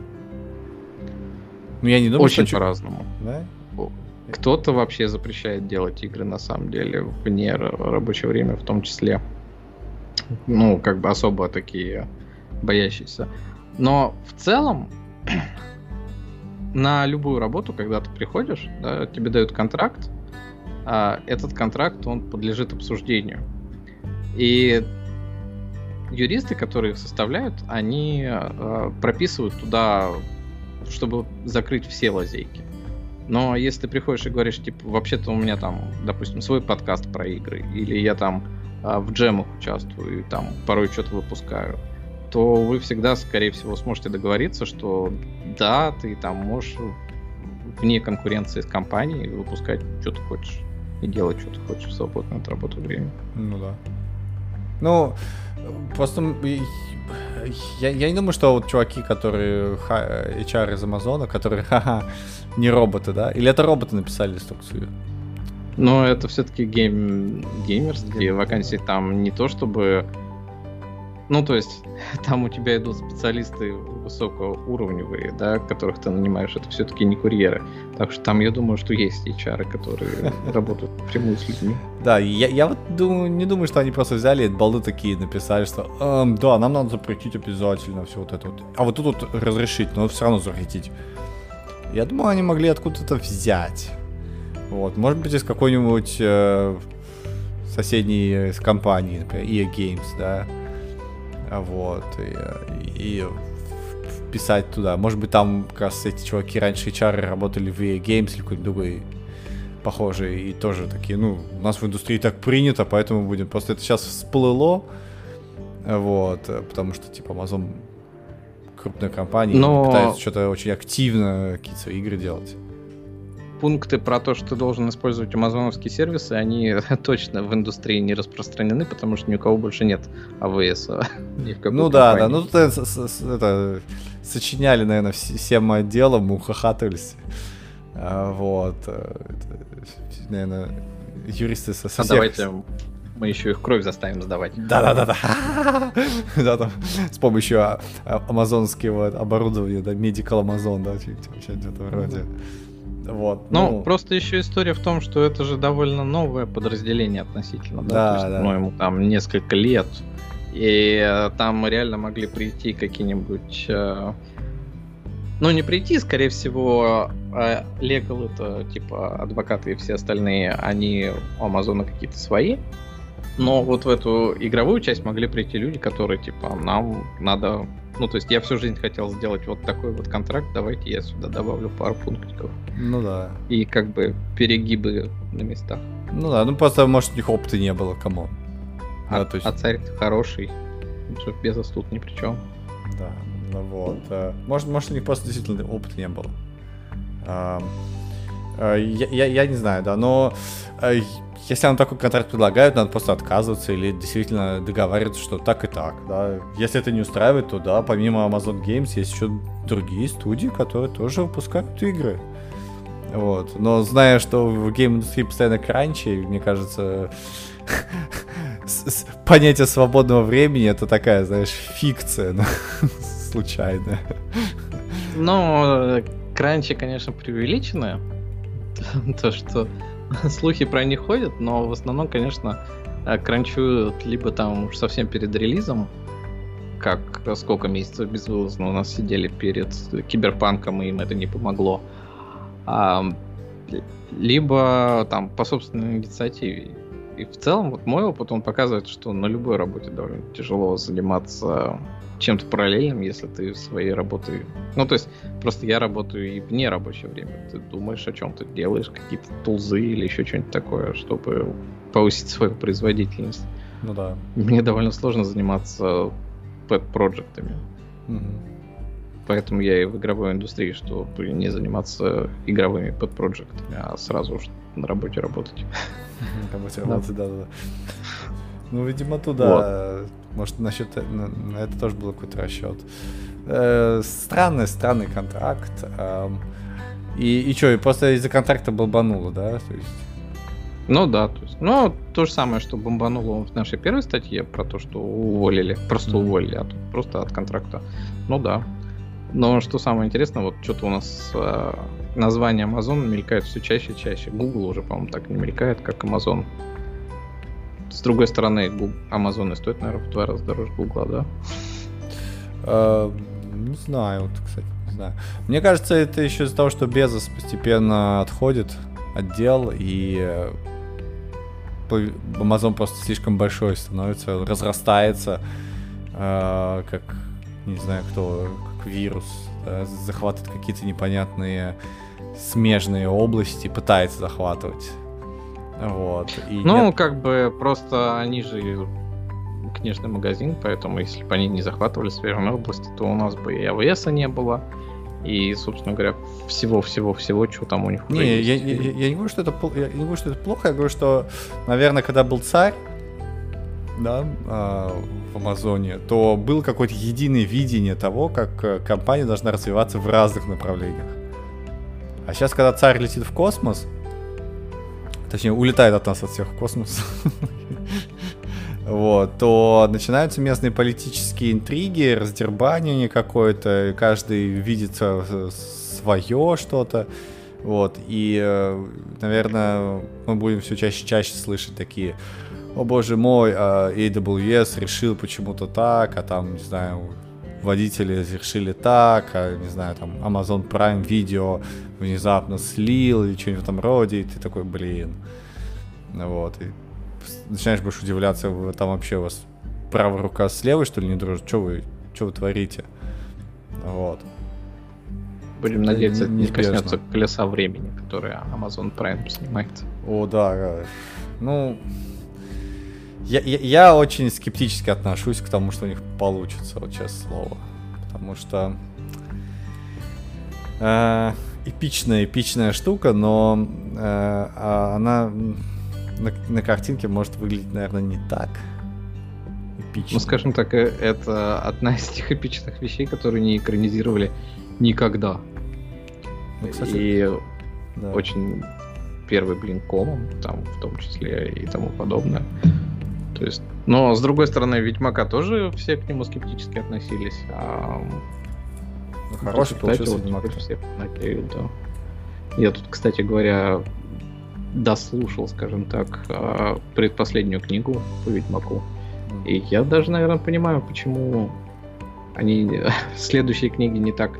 Ну, я не думаю, Очень что... по-разному. Да? Кто-то вообще запрещает делать игры на самом деле вне рабочего времени, в том числе. Ну, как бы особо такие боящиеся. Но в целом на любую работу, когда ты приходишь, да, тебе дают контракт, а этот контракт, он подлежит обсуждению. И юристы, которые их составляют, они э, прописывают туда, чтобы закрыть все лазейки. Но если ты приходишь и говоришь, типа, вообще-то у меня там, допустим, свой подкаст про игры, или я там э, в джемах участвую, и там порой что-то выпускаю, то вы всегда, скорее всего, сможете договориться, что да, ты там можешь вне конкуренции с компанией выпускать, что ты хочешь, и делать, что ты хочешь в свободное от работы время. Ну да. Ну, просто я, я не думаю, что вот чуваки, которые HR из Амазона, которые ха-ха, не роботы, да? Или это роботы написали инструкцию? Но это все-таки гейм, геймерские вакансии, там не то чтобы ну, то есть, там у тебя идут специалисты высокоуровневые, да, которых ты нанимаешь, это все-таки не курьеры. Так что там, я думаю, что есть HR, которые работают напрямую с людьми. Да, я, я вот думаю, не думаю, что они просто взяли и балды такие написали, что эм, да, нам надо запретить обязательно все вот это вот. А вот тут вот разрешить, но все равно запретить. Я думаю, они могли откуда-то взять. Вот, может быть, из какой-нибудь э, соседней э, компании, например, EA Games, да, вот, и, и вписать туда. Может быть, там как раз эти чуваки раньше HR работали в EA Games или какой-нибудь другой похожий, и тоже такие, ну, у нас в индустрии так принято, поэтому будем. Просто это сейчас всплыло, вот, потому что, типа, Amazon крупная компания, Но... пытается что-то очень активно какие-то игры делать пункты про то, что ты должен использовать амазоновские сервисы, они точно в индустрии не распространены, потому что ни у кого больше нет АВС. ну да, да, ну это, это сочиняли, наверное, всем отделом, ухахатывались. А, вот. Э, это, наверное, юристы со всех... А давайте мы еще их кровь заставим сдавать. Да-да-да-да. Да, там с помощью а, а, амазонского оборудования, да, Medical Amazon, да, что-то вроде. Вот. Ну, ну, просто еще история в том, что это же довольно новое подразделение относительно, да, да, То есть, да. ну, ему там несколько лет, и э, там реально могли прийти какие-нибудь, э, ну, не прийти, скорее всего, э, legal это, типа, адвокаты и все остальные, они у Амазона какие-то свои, Но вот в эту игровую часть могли прийти люди, которые, типа, нам надо... Ну, то есть я всю жизнь хотел сделать вот такой вот контракт, давайте я сюда добавлю пару пунктиков. Ну да. И как бы перегибы на местах. Ну да, ну просто, может, у них опыта не было, кому. А, да, а царь хороший. Что Безос тут ни при чем. Да, ну вот. Э, может, может, у них просто действительно опыта не было. Э, я, я, я не знаю, да, но э, если нам такой контракт предлагают, надо просто отказываться или действительно договариваться, что так и так, да. Если это не устраивает, то да, помимо Amazon Games есть еще другие студии, которые тоже выпускают игры. Вот. Но зная, что в гейм-индустрии постоянно кранчи, мне кажется, понятие свободного времени это такая, знаешь, фикция ну, случайная. Ну, кранчи, конечно, преувеличены. То, что слухи про них ходят, но в основном, конечно, кранчуют либо там уж совсем перед релизом, как сколько месяцев безвылазно у нас сидели перед киберпанком, и им это не помогло. А, либо там по собственной инициативе. И в целом, вот мой опыт, он показывает, что на любой работе довольно тяжело заниматься чем-то параллельным, если ты своей работой... Ну, то есть, просто я работаю и вне рабочего времени. Ты думаешь о чем ты делаешь, какие-то тулзы или еще что-нибудь такое, чтобы повысить свою производительность. Ну да. Мне довольно сложно заниматься пэт-проектами. Угу. Поэтому я и в игровой индустрии, чтобы не заниматься игровыми пэт-проектами, а сразу уж на работе работать. На работе работать, да-да-да. Ну, видимо, туда. Может, насчет на, на это тоже был какой-то расчет. Э, странный, странный контракт. Э, и, и что, и просто из-за контракта бомбануло, да? То есть... Ну да, то есть, ну, то же самое, что бомбануло в нашей первой статье про то, что уволили, просто mm-hmm. уволили, а тут просто от контракта. Ну да. Но что самое интересное, вот что-то у нас э, название Amazon мелькает все чаще и чаще. Google уже, по-моему, так не мелькает, как Amazon. С другой стороны, Amazon и стоит, наверное, в два раза дороже Google, да? Uh, не знаю, вот, кстати, не знаю. Мне кажется, это еще из-за того, что Безос постепенно отходит отдел и э, Amazon просто слишком большой становится, разрастается, э, как, не знаю, кто, как вирус, да, захватывает какие-то непонятные смежные области, пытается захватывать. Вот. И ну, нет... как бы просто они же книжный магазин, поэтому если бы они не захватывали смежные области, то у нас бы и АВС не было, и, собственно говоря, всего-всего-всего, что там у них не, я, я, я, я не говорю, что это я не говорю, что это плохо, я говорю, что, наверное, когда был царь, да, э, в Амазоне, то было какое-то единое видение того, как э, компания должна развиваться в разных направлениях. А сейчас, когда царь летит в космос, точнее, улетает от нас от всех в космос, вот, то начинаются местные политические интриги, раздербанивание какое-то, каждый видит свое что-то, вот, и, э, наверное, мы будем все чаще и чаще слышать такие, о боже мой, а AWS решил почему-то так, а там, не знаю, водители решили так, а, не знаю, там, Amazon Prime Video внезапно слил или что-нибудь в этом роде, и ты такой, блин. Вот, и начинаешь больше удивляться, вы, там вообще у вас правая рука с левой, что ли, не дружит? Что вы, что вы творите? Вот. Будем надеяться, это не коснется колеса времени, которое Amazon Prime снимает. О, да. Ну, я, я, я очень скептически отношусь к тому, что у них получится, вот честное слово. Потому что э, эпичная, эпичная штука, но э, а она на, на картинке может выглядеть, наверное, не так эпично. Ну, скажем так, э, это одна из тех эпичных вещей, которые не экранизировали никогда. Ну, кстати, И да. очень первый блин комом, там в том числе и тому подобное. То есть, но с другой стороны, Ведьмака тоже все к нему скептически относились. А... Ну, хороший получился Ведьмак. Всех надеют, да. Я тут, кстати говоря, дослушал, скажем так, а, предпоследнюю книгу по Ведьмаку. И я даже, наверное, понимаю, почему они следующие книги не так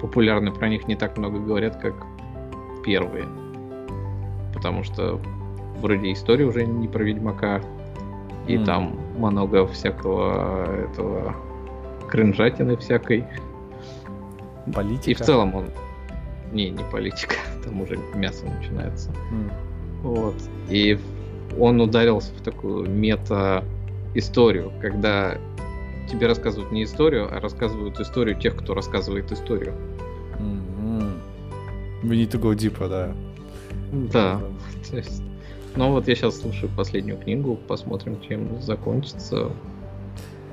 популярны, про них не так много говорят, как первые. Потому что вроде история уже не про Ведьмака, И mm. там много всякого этого кринжатины всякой. Политика. И в целом он... Не, не политика, там уже мясо начинается. Mm. Вот. И он ударился в такую мета-историю, когда тебе рассказывают не историю, а рассказывают историю тех, кто рассказывает историю. Mm-hmm. We need to go deeper, да. Да. То есть, ну вот я сейчас слушаю последнюю книгу, посмотрим, чем закончится.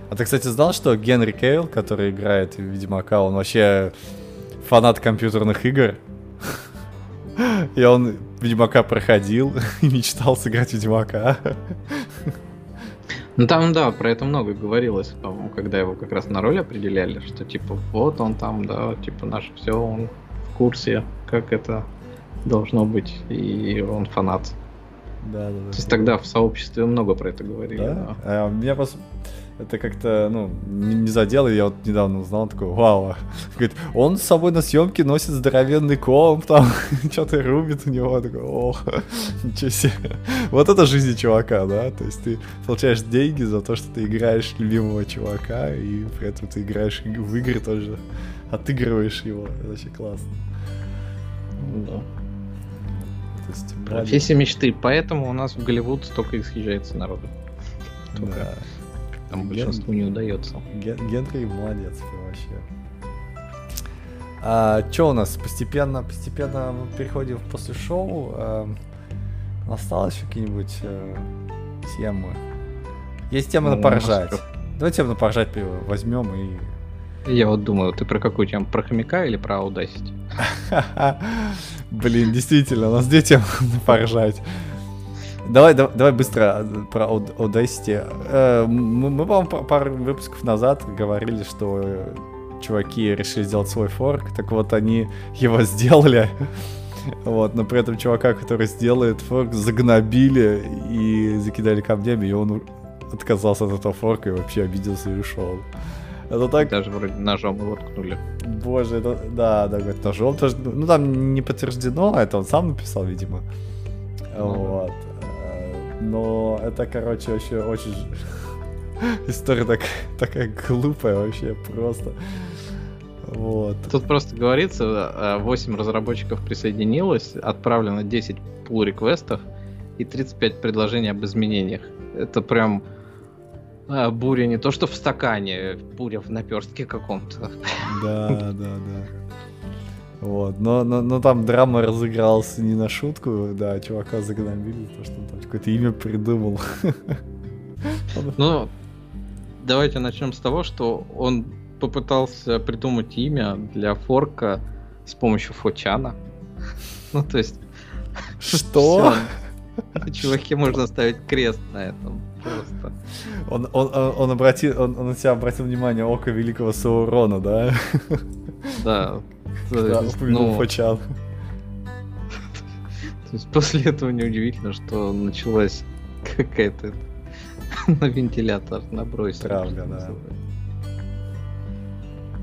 А ты, кстати, знал, что Генри Кейл, который играет в Ведьмака, он вообще фанат компьютерных игр? И он Ведьмака проходил и мечтал сыграть Ведьмака. Ну там, да, про это много говорилось, когда его как раз на роль определяли, что типа вот он там, да, типа наш все, он в курсе, как это должно быть, и он фанат. Да, да, да. То есть тогда в сообществе много про это говорили. Да? да. А, меня просто это как-то, ну, не, не задело, я вот недавно узнал, такой, вау. Говорит, он с собой на съемке носит здоровенный комп, там, что-то рубит у него, такой, ох, ничего себе. Вот это жизнь чувака, да, то есть ты получаешь деньги за то, что ты играешь любимого чувака, и при этом ты играешь в игры тоже, отыгрываешь его, это вообще классно. Да. То есть, Профессия мечты, поэтому у нас в Голливуд столько и съезжается народу. Только. Да. Там большинству Ген... не удается. Ген... Генри молодец вообще. А, что у нас? Постепенно, постепенно мы переходим после шоу. А, осталось какие-нибудь а, темы? Есть тема ну, на поржать. Давай тему на поржать возьмем и я вот думаю, ты про какую тему? Про хомяка или про Audacity? Блин, действительно, у нас на поржать. Давай, давай, давай быстро про Audacity. Э, мы, мы по-моему, пару выпусков назад говорили, что чуваки решили сделать свой форк, так вот они его сделали. Вот, но при этом чувака, который сделает форк, загнобили и закидали камнями, и он отказался от этого форка и вообще обиделся и ушел. Это так... Даже вроде ножом его ткнули. Боже, это... Да, да, говорит, ножом тоже... Ну, там не подтверждено, это он сам написал, видимо. Ну, вот. Да но это, короче, вообще очень... История так, такая глупая вообще просто. Вот. Тут просто говорится, 8 разработчиков присоединилось, отправлено 10 pull реквестов и 35 предложений об изменениях. Это прям а, буря не то что в стакане, буря в наперстке каком-то. Да, да, да. Вот. Но, но, но там драма разыгралась не на шутку, да, чувака загнобили, то что он там какое-то имя придумал. Ну, давайте начнем с того, что он попытался придумать имя для форка с помощью фочана. Ну, то есть... Что? Чуваки, можно ставить крест на этом. Просто. Он, он, он, обратил, он, он на себя обратил внимание око великого Саурона, да? Да, да, ну, Фачан. То есть после этого неудивительно, что началась какая-то на вентилятор набросить. Травля, да.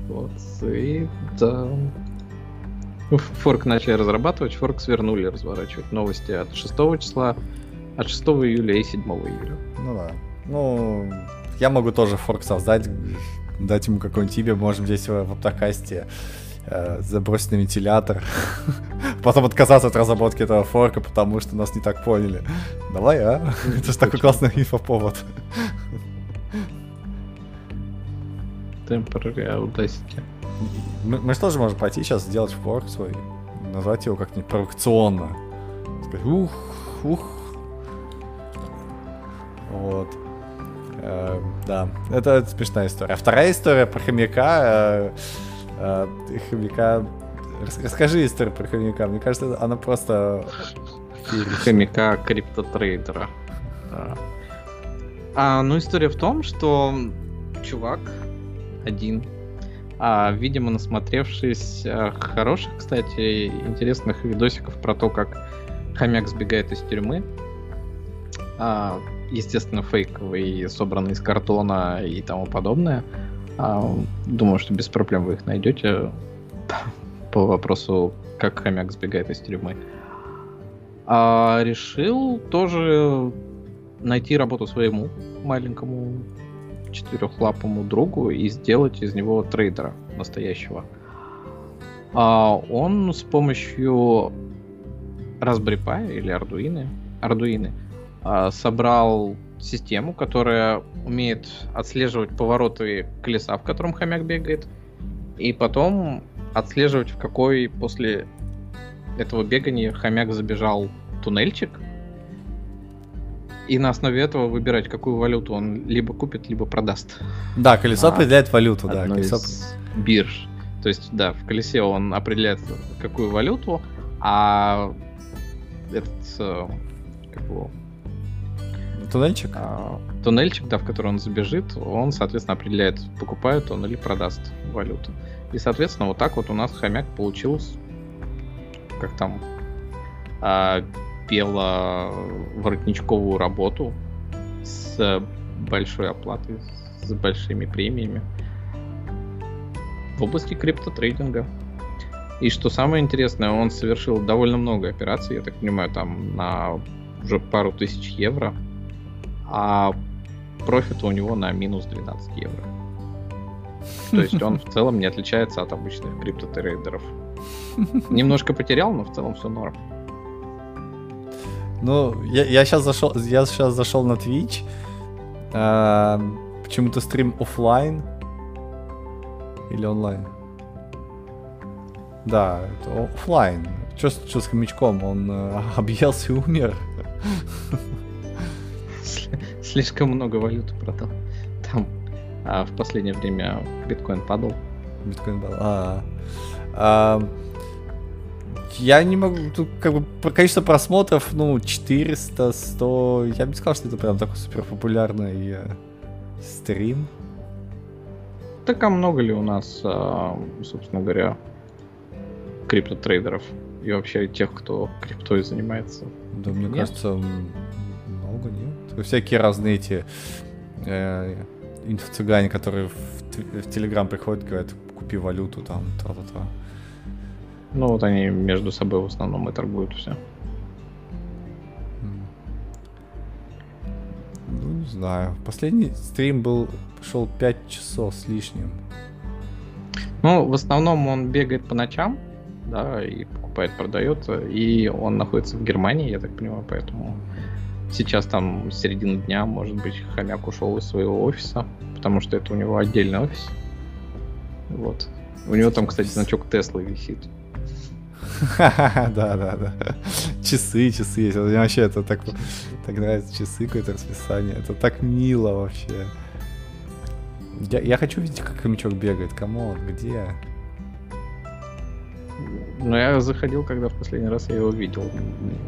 Вот, и да. Форк начали разрабатывать, форк свернули разворачивать. Новости от 6 числа, от 6 июля и 7 июля. Ну да. Ну, я могу тоже форк создать, дать ему какое-нибудь имя, можем здесь в автокасте э, забросить на вентилятор, потом отказаться от разработки этого форка, потому что нас не так поняли. Давай, а? Это же такой классный инфоповод. Temporary Audacity. Мы, мы же тоже можем пойти сейчас сделать форк свой, назвать его как-нибудь провокационно. Сказать, ух, ух. Вот. Э, да, это, это смешная история. А вторая история про хомяка. Э, э, хомяка... Расскажи историю про хомяка. Мне кажется, она просто... Хомяка криптотрейдера. А, ну, история в том, что чувак один, а, видимо, насмотревшись а, хороших, кстати, интересных видосиков про то, как хомяк сбегает из тюрьмы, а, естественно, фейковый, собранный из картона и тому подобное, а, думаю, что без проблем вы их найдете по вопросу, как хомяк сбегает из тюрьмы. А решил тоже найти работу своему маленькому четырехлапому другу и сделать из него трейдера настоящего. А он с помощью Raspberry Pi или Arduino, Arduino собрал систему, которая умеет отслеживать повороты колеса, в котором хомяк бегает, и потом отслеживать, в какой после этого бегания хомяк забежал туннельчик, и на основе этого выбирать, какую валюту он либо купит, либо продаст. Да, колесо а, определяет валюту, да. Колесо... Из бирж. То есть, да, в колесе он определяет, какую валюту, а этот, э, как его, Туннельчик? А, туннельчик, да, в который он забежит, он, соответственно, определяет, покупает он или продаст валюту. И, соответственно, вот так вот у нас хомяк получился, как там, а, бело-воротничковую работу с большой оплатой, с большими премиями в области криптотрейдинга. И что самое интересное, он совершил довольно много операций, я так понимаю, там на уже пару тысяч евро, а профит у него на минус 12 евро. То есть он в целом не отличается от обычных криптотрейдеров. Немножко потерял, но в целом все норм. Ну, я, я сейчас зашел, я сейчас зашел на Twitch. Э, почему-то стрим офлайн или онлайн. Да, это офлайн. Что, что с хомячком? Он э, объелся и умер. Слишком много валюты продал. Там а в последнее время биткоин падал. Биткоин падал. А, а, я не могу, тут как бы по количеству просмотров, ну, 400, 100, я бы не сказал, что это прям такой супер популярный э, стрим. Так а много ли у нас, э, собственно говоря, криптотрейдеров и вообще тех, кто криптой занимается? Да, мне нет? кажется, много нет. Всякие разные эти э, инфо-цыгане, которые в, в Телеграм приходят, говорят, купи валюту, там, та-та-та. Ну вот они между собой в основном и торгуют все. Ну, не знаю. Последний стрим был, шел 5 часов с лишним. Ну, в основном он бегает по ночам, да, и покупает, продает, и он находится в Германии, я так понимаю, поэтому сейчас там середина дня, может быть, хомяк ушел из своего офиса, потому что это у него отдельный офис. Вот. У него там, кстати, значок Теслы висит. Да, да, да. Часы, часы есть. Мне вообще это так, так нравится, часы, какое-то расписание. Это так мило вообще. Я, я хочу видеть, как хомячок бегает. Come on, где? Ну, я заходил, когда в последний раз я его видел.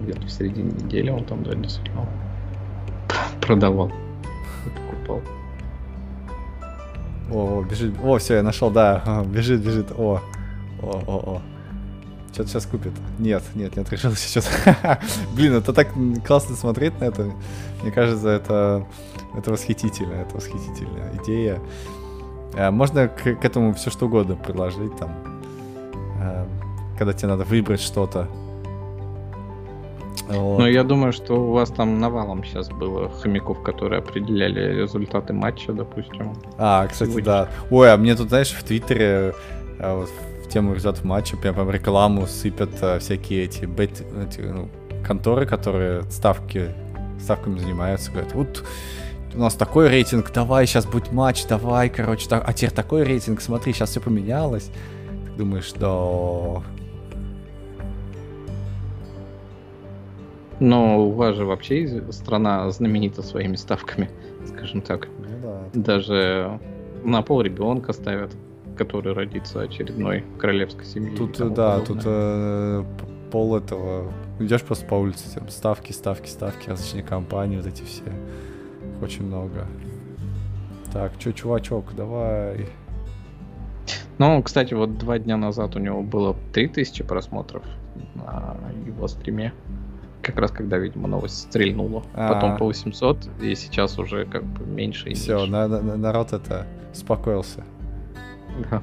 Где-то в середине недели он там, да, действительно продавал. Покупал. О, бежит. О, все, я нашел, да. Бежит, бежит. О. О, о, о. Что-то сейчас купит. Нет, нет, нет, решил сейчас. Блин, это так классно смотреть на это. Мне кажется, это, это восхитительно, это восхитительная идея. А, можно к, к этому все что угодно предложить там. Когда тебе надо выбрать что-то. Вот. Ну, я думаю, что у вас там навалом сейчас было хомяков, которые определяли результаты матча, допустим. А, кстати, Сегодня. да. Ой, а мне тут, знаешь, в Твиттере а, вот, тему результатов матча, прям, прям рекламу сыпят а, всякие эти, бет, эти ну, конторы, которые ставки, ставками занимаются, говорят, вот у нас такой рейтинг, давай, сейчас будет матч, давай, короче, так, а теперь такой рейтинг, смотри, сейчас все поменялось. Ты думаешь, да... Но у вас же вообще страна знаменита своими ставками, скажем так. Ну, да. Даже на пол ребенка ставят который родится очередной королевской семьи. Тут, да, подобное. тут э, пол этого... Идешь просто по улице, там, ставки, ставки, ставки, различные компании, вот эти все. очень много. Так, чё, чувачок, давай. Ну, кстати, вот два дня назад у него было 3000 просмотров на его стриме. Как раз когда, видимо, новость стрельнула. А-а-а. Потом по 800, и сейчас уже как бы меньше и Все, на- на- народ это успокоился. Да.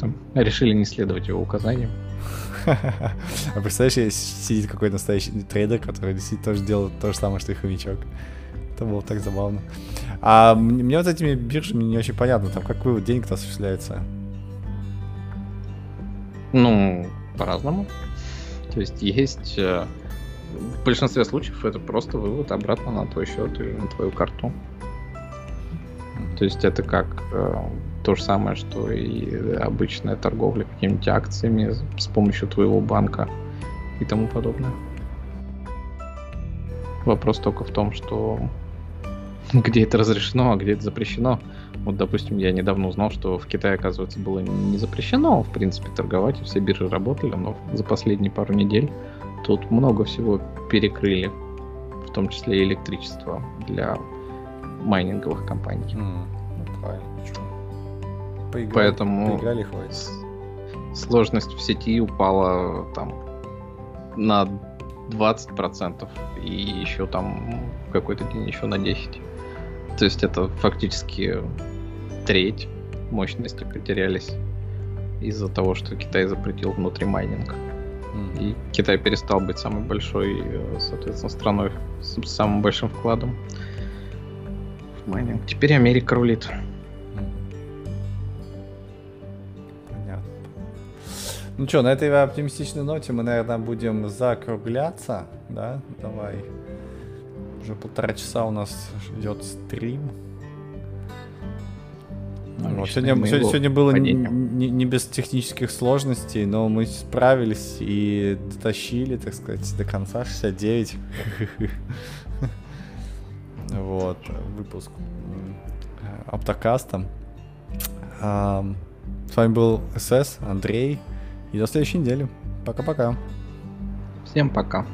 Там решили не следовать его указаниям. А представляешь, сидит какой-то настоящий трейдер, который действительно тоже делает то же самое, что и хомячок. Это было так забавно. А мне вот этими биржами не очень понятно, там как вывод денег-то осуществляется? Ну, по-разному. То есть есть... Э, в большинстве случаев это просто вывод обратно на твой счет или на твою карту. То есть это как э, то же самое, что и обычная торговля какими-нибудь акциями с помощью твоего банка и тому подобное. Вопрос только в том, что где это разрешено, а где это запрещено. Вот, допустим, я недавно узнал, что в Китае, оказывается, было не запрещено, в принципе, торговать, и все биржи работали, но за последние пару недель тут много всего перекрыли, в том числе и электричество для майнинговых компаний. Mm, ну, правильно, Поиграли, Поэтому поиграли, хватит. сложность в сети упала там на 20% и еще там какой-то день еще на 10%. То есть это фактически треть мощности потерялись из-за того, что Китай запретил внутри майнинг. Мм. И Китай перестал быть самой большой, э, соответственно, страной с самым большим вкладом в майнинг. Теперь Америка рулит. Понятно. Ну что, на этой оптимистичной ноте мы, наверное, будем закругляться, да? Давай. Уже полтора часа у нас идет стрим. Ну, вот, сегодня, сегодня, сегодня было не, не, не без технических сложностей, но мы справились и дотащили, так сказать, до конца 69. Вот, выпуск Аптокаста. С вами был СС, Андрей. И до следующей недели. Пока-пока. Всем пока.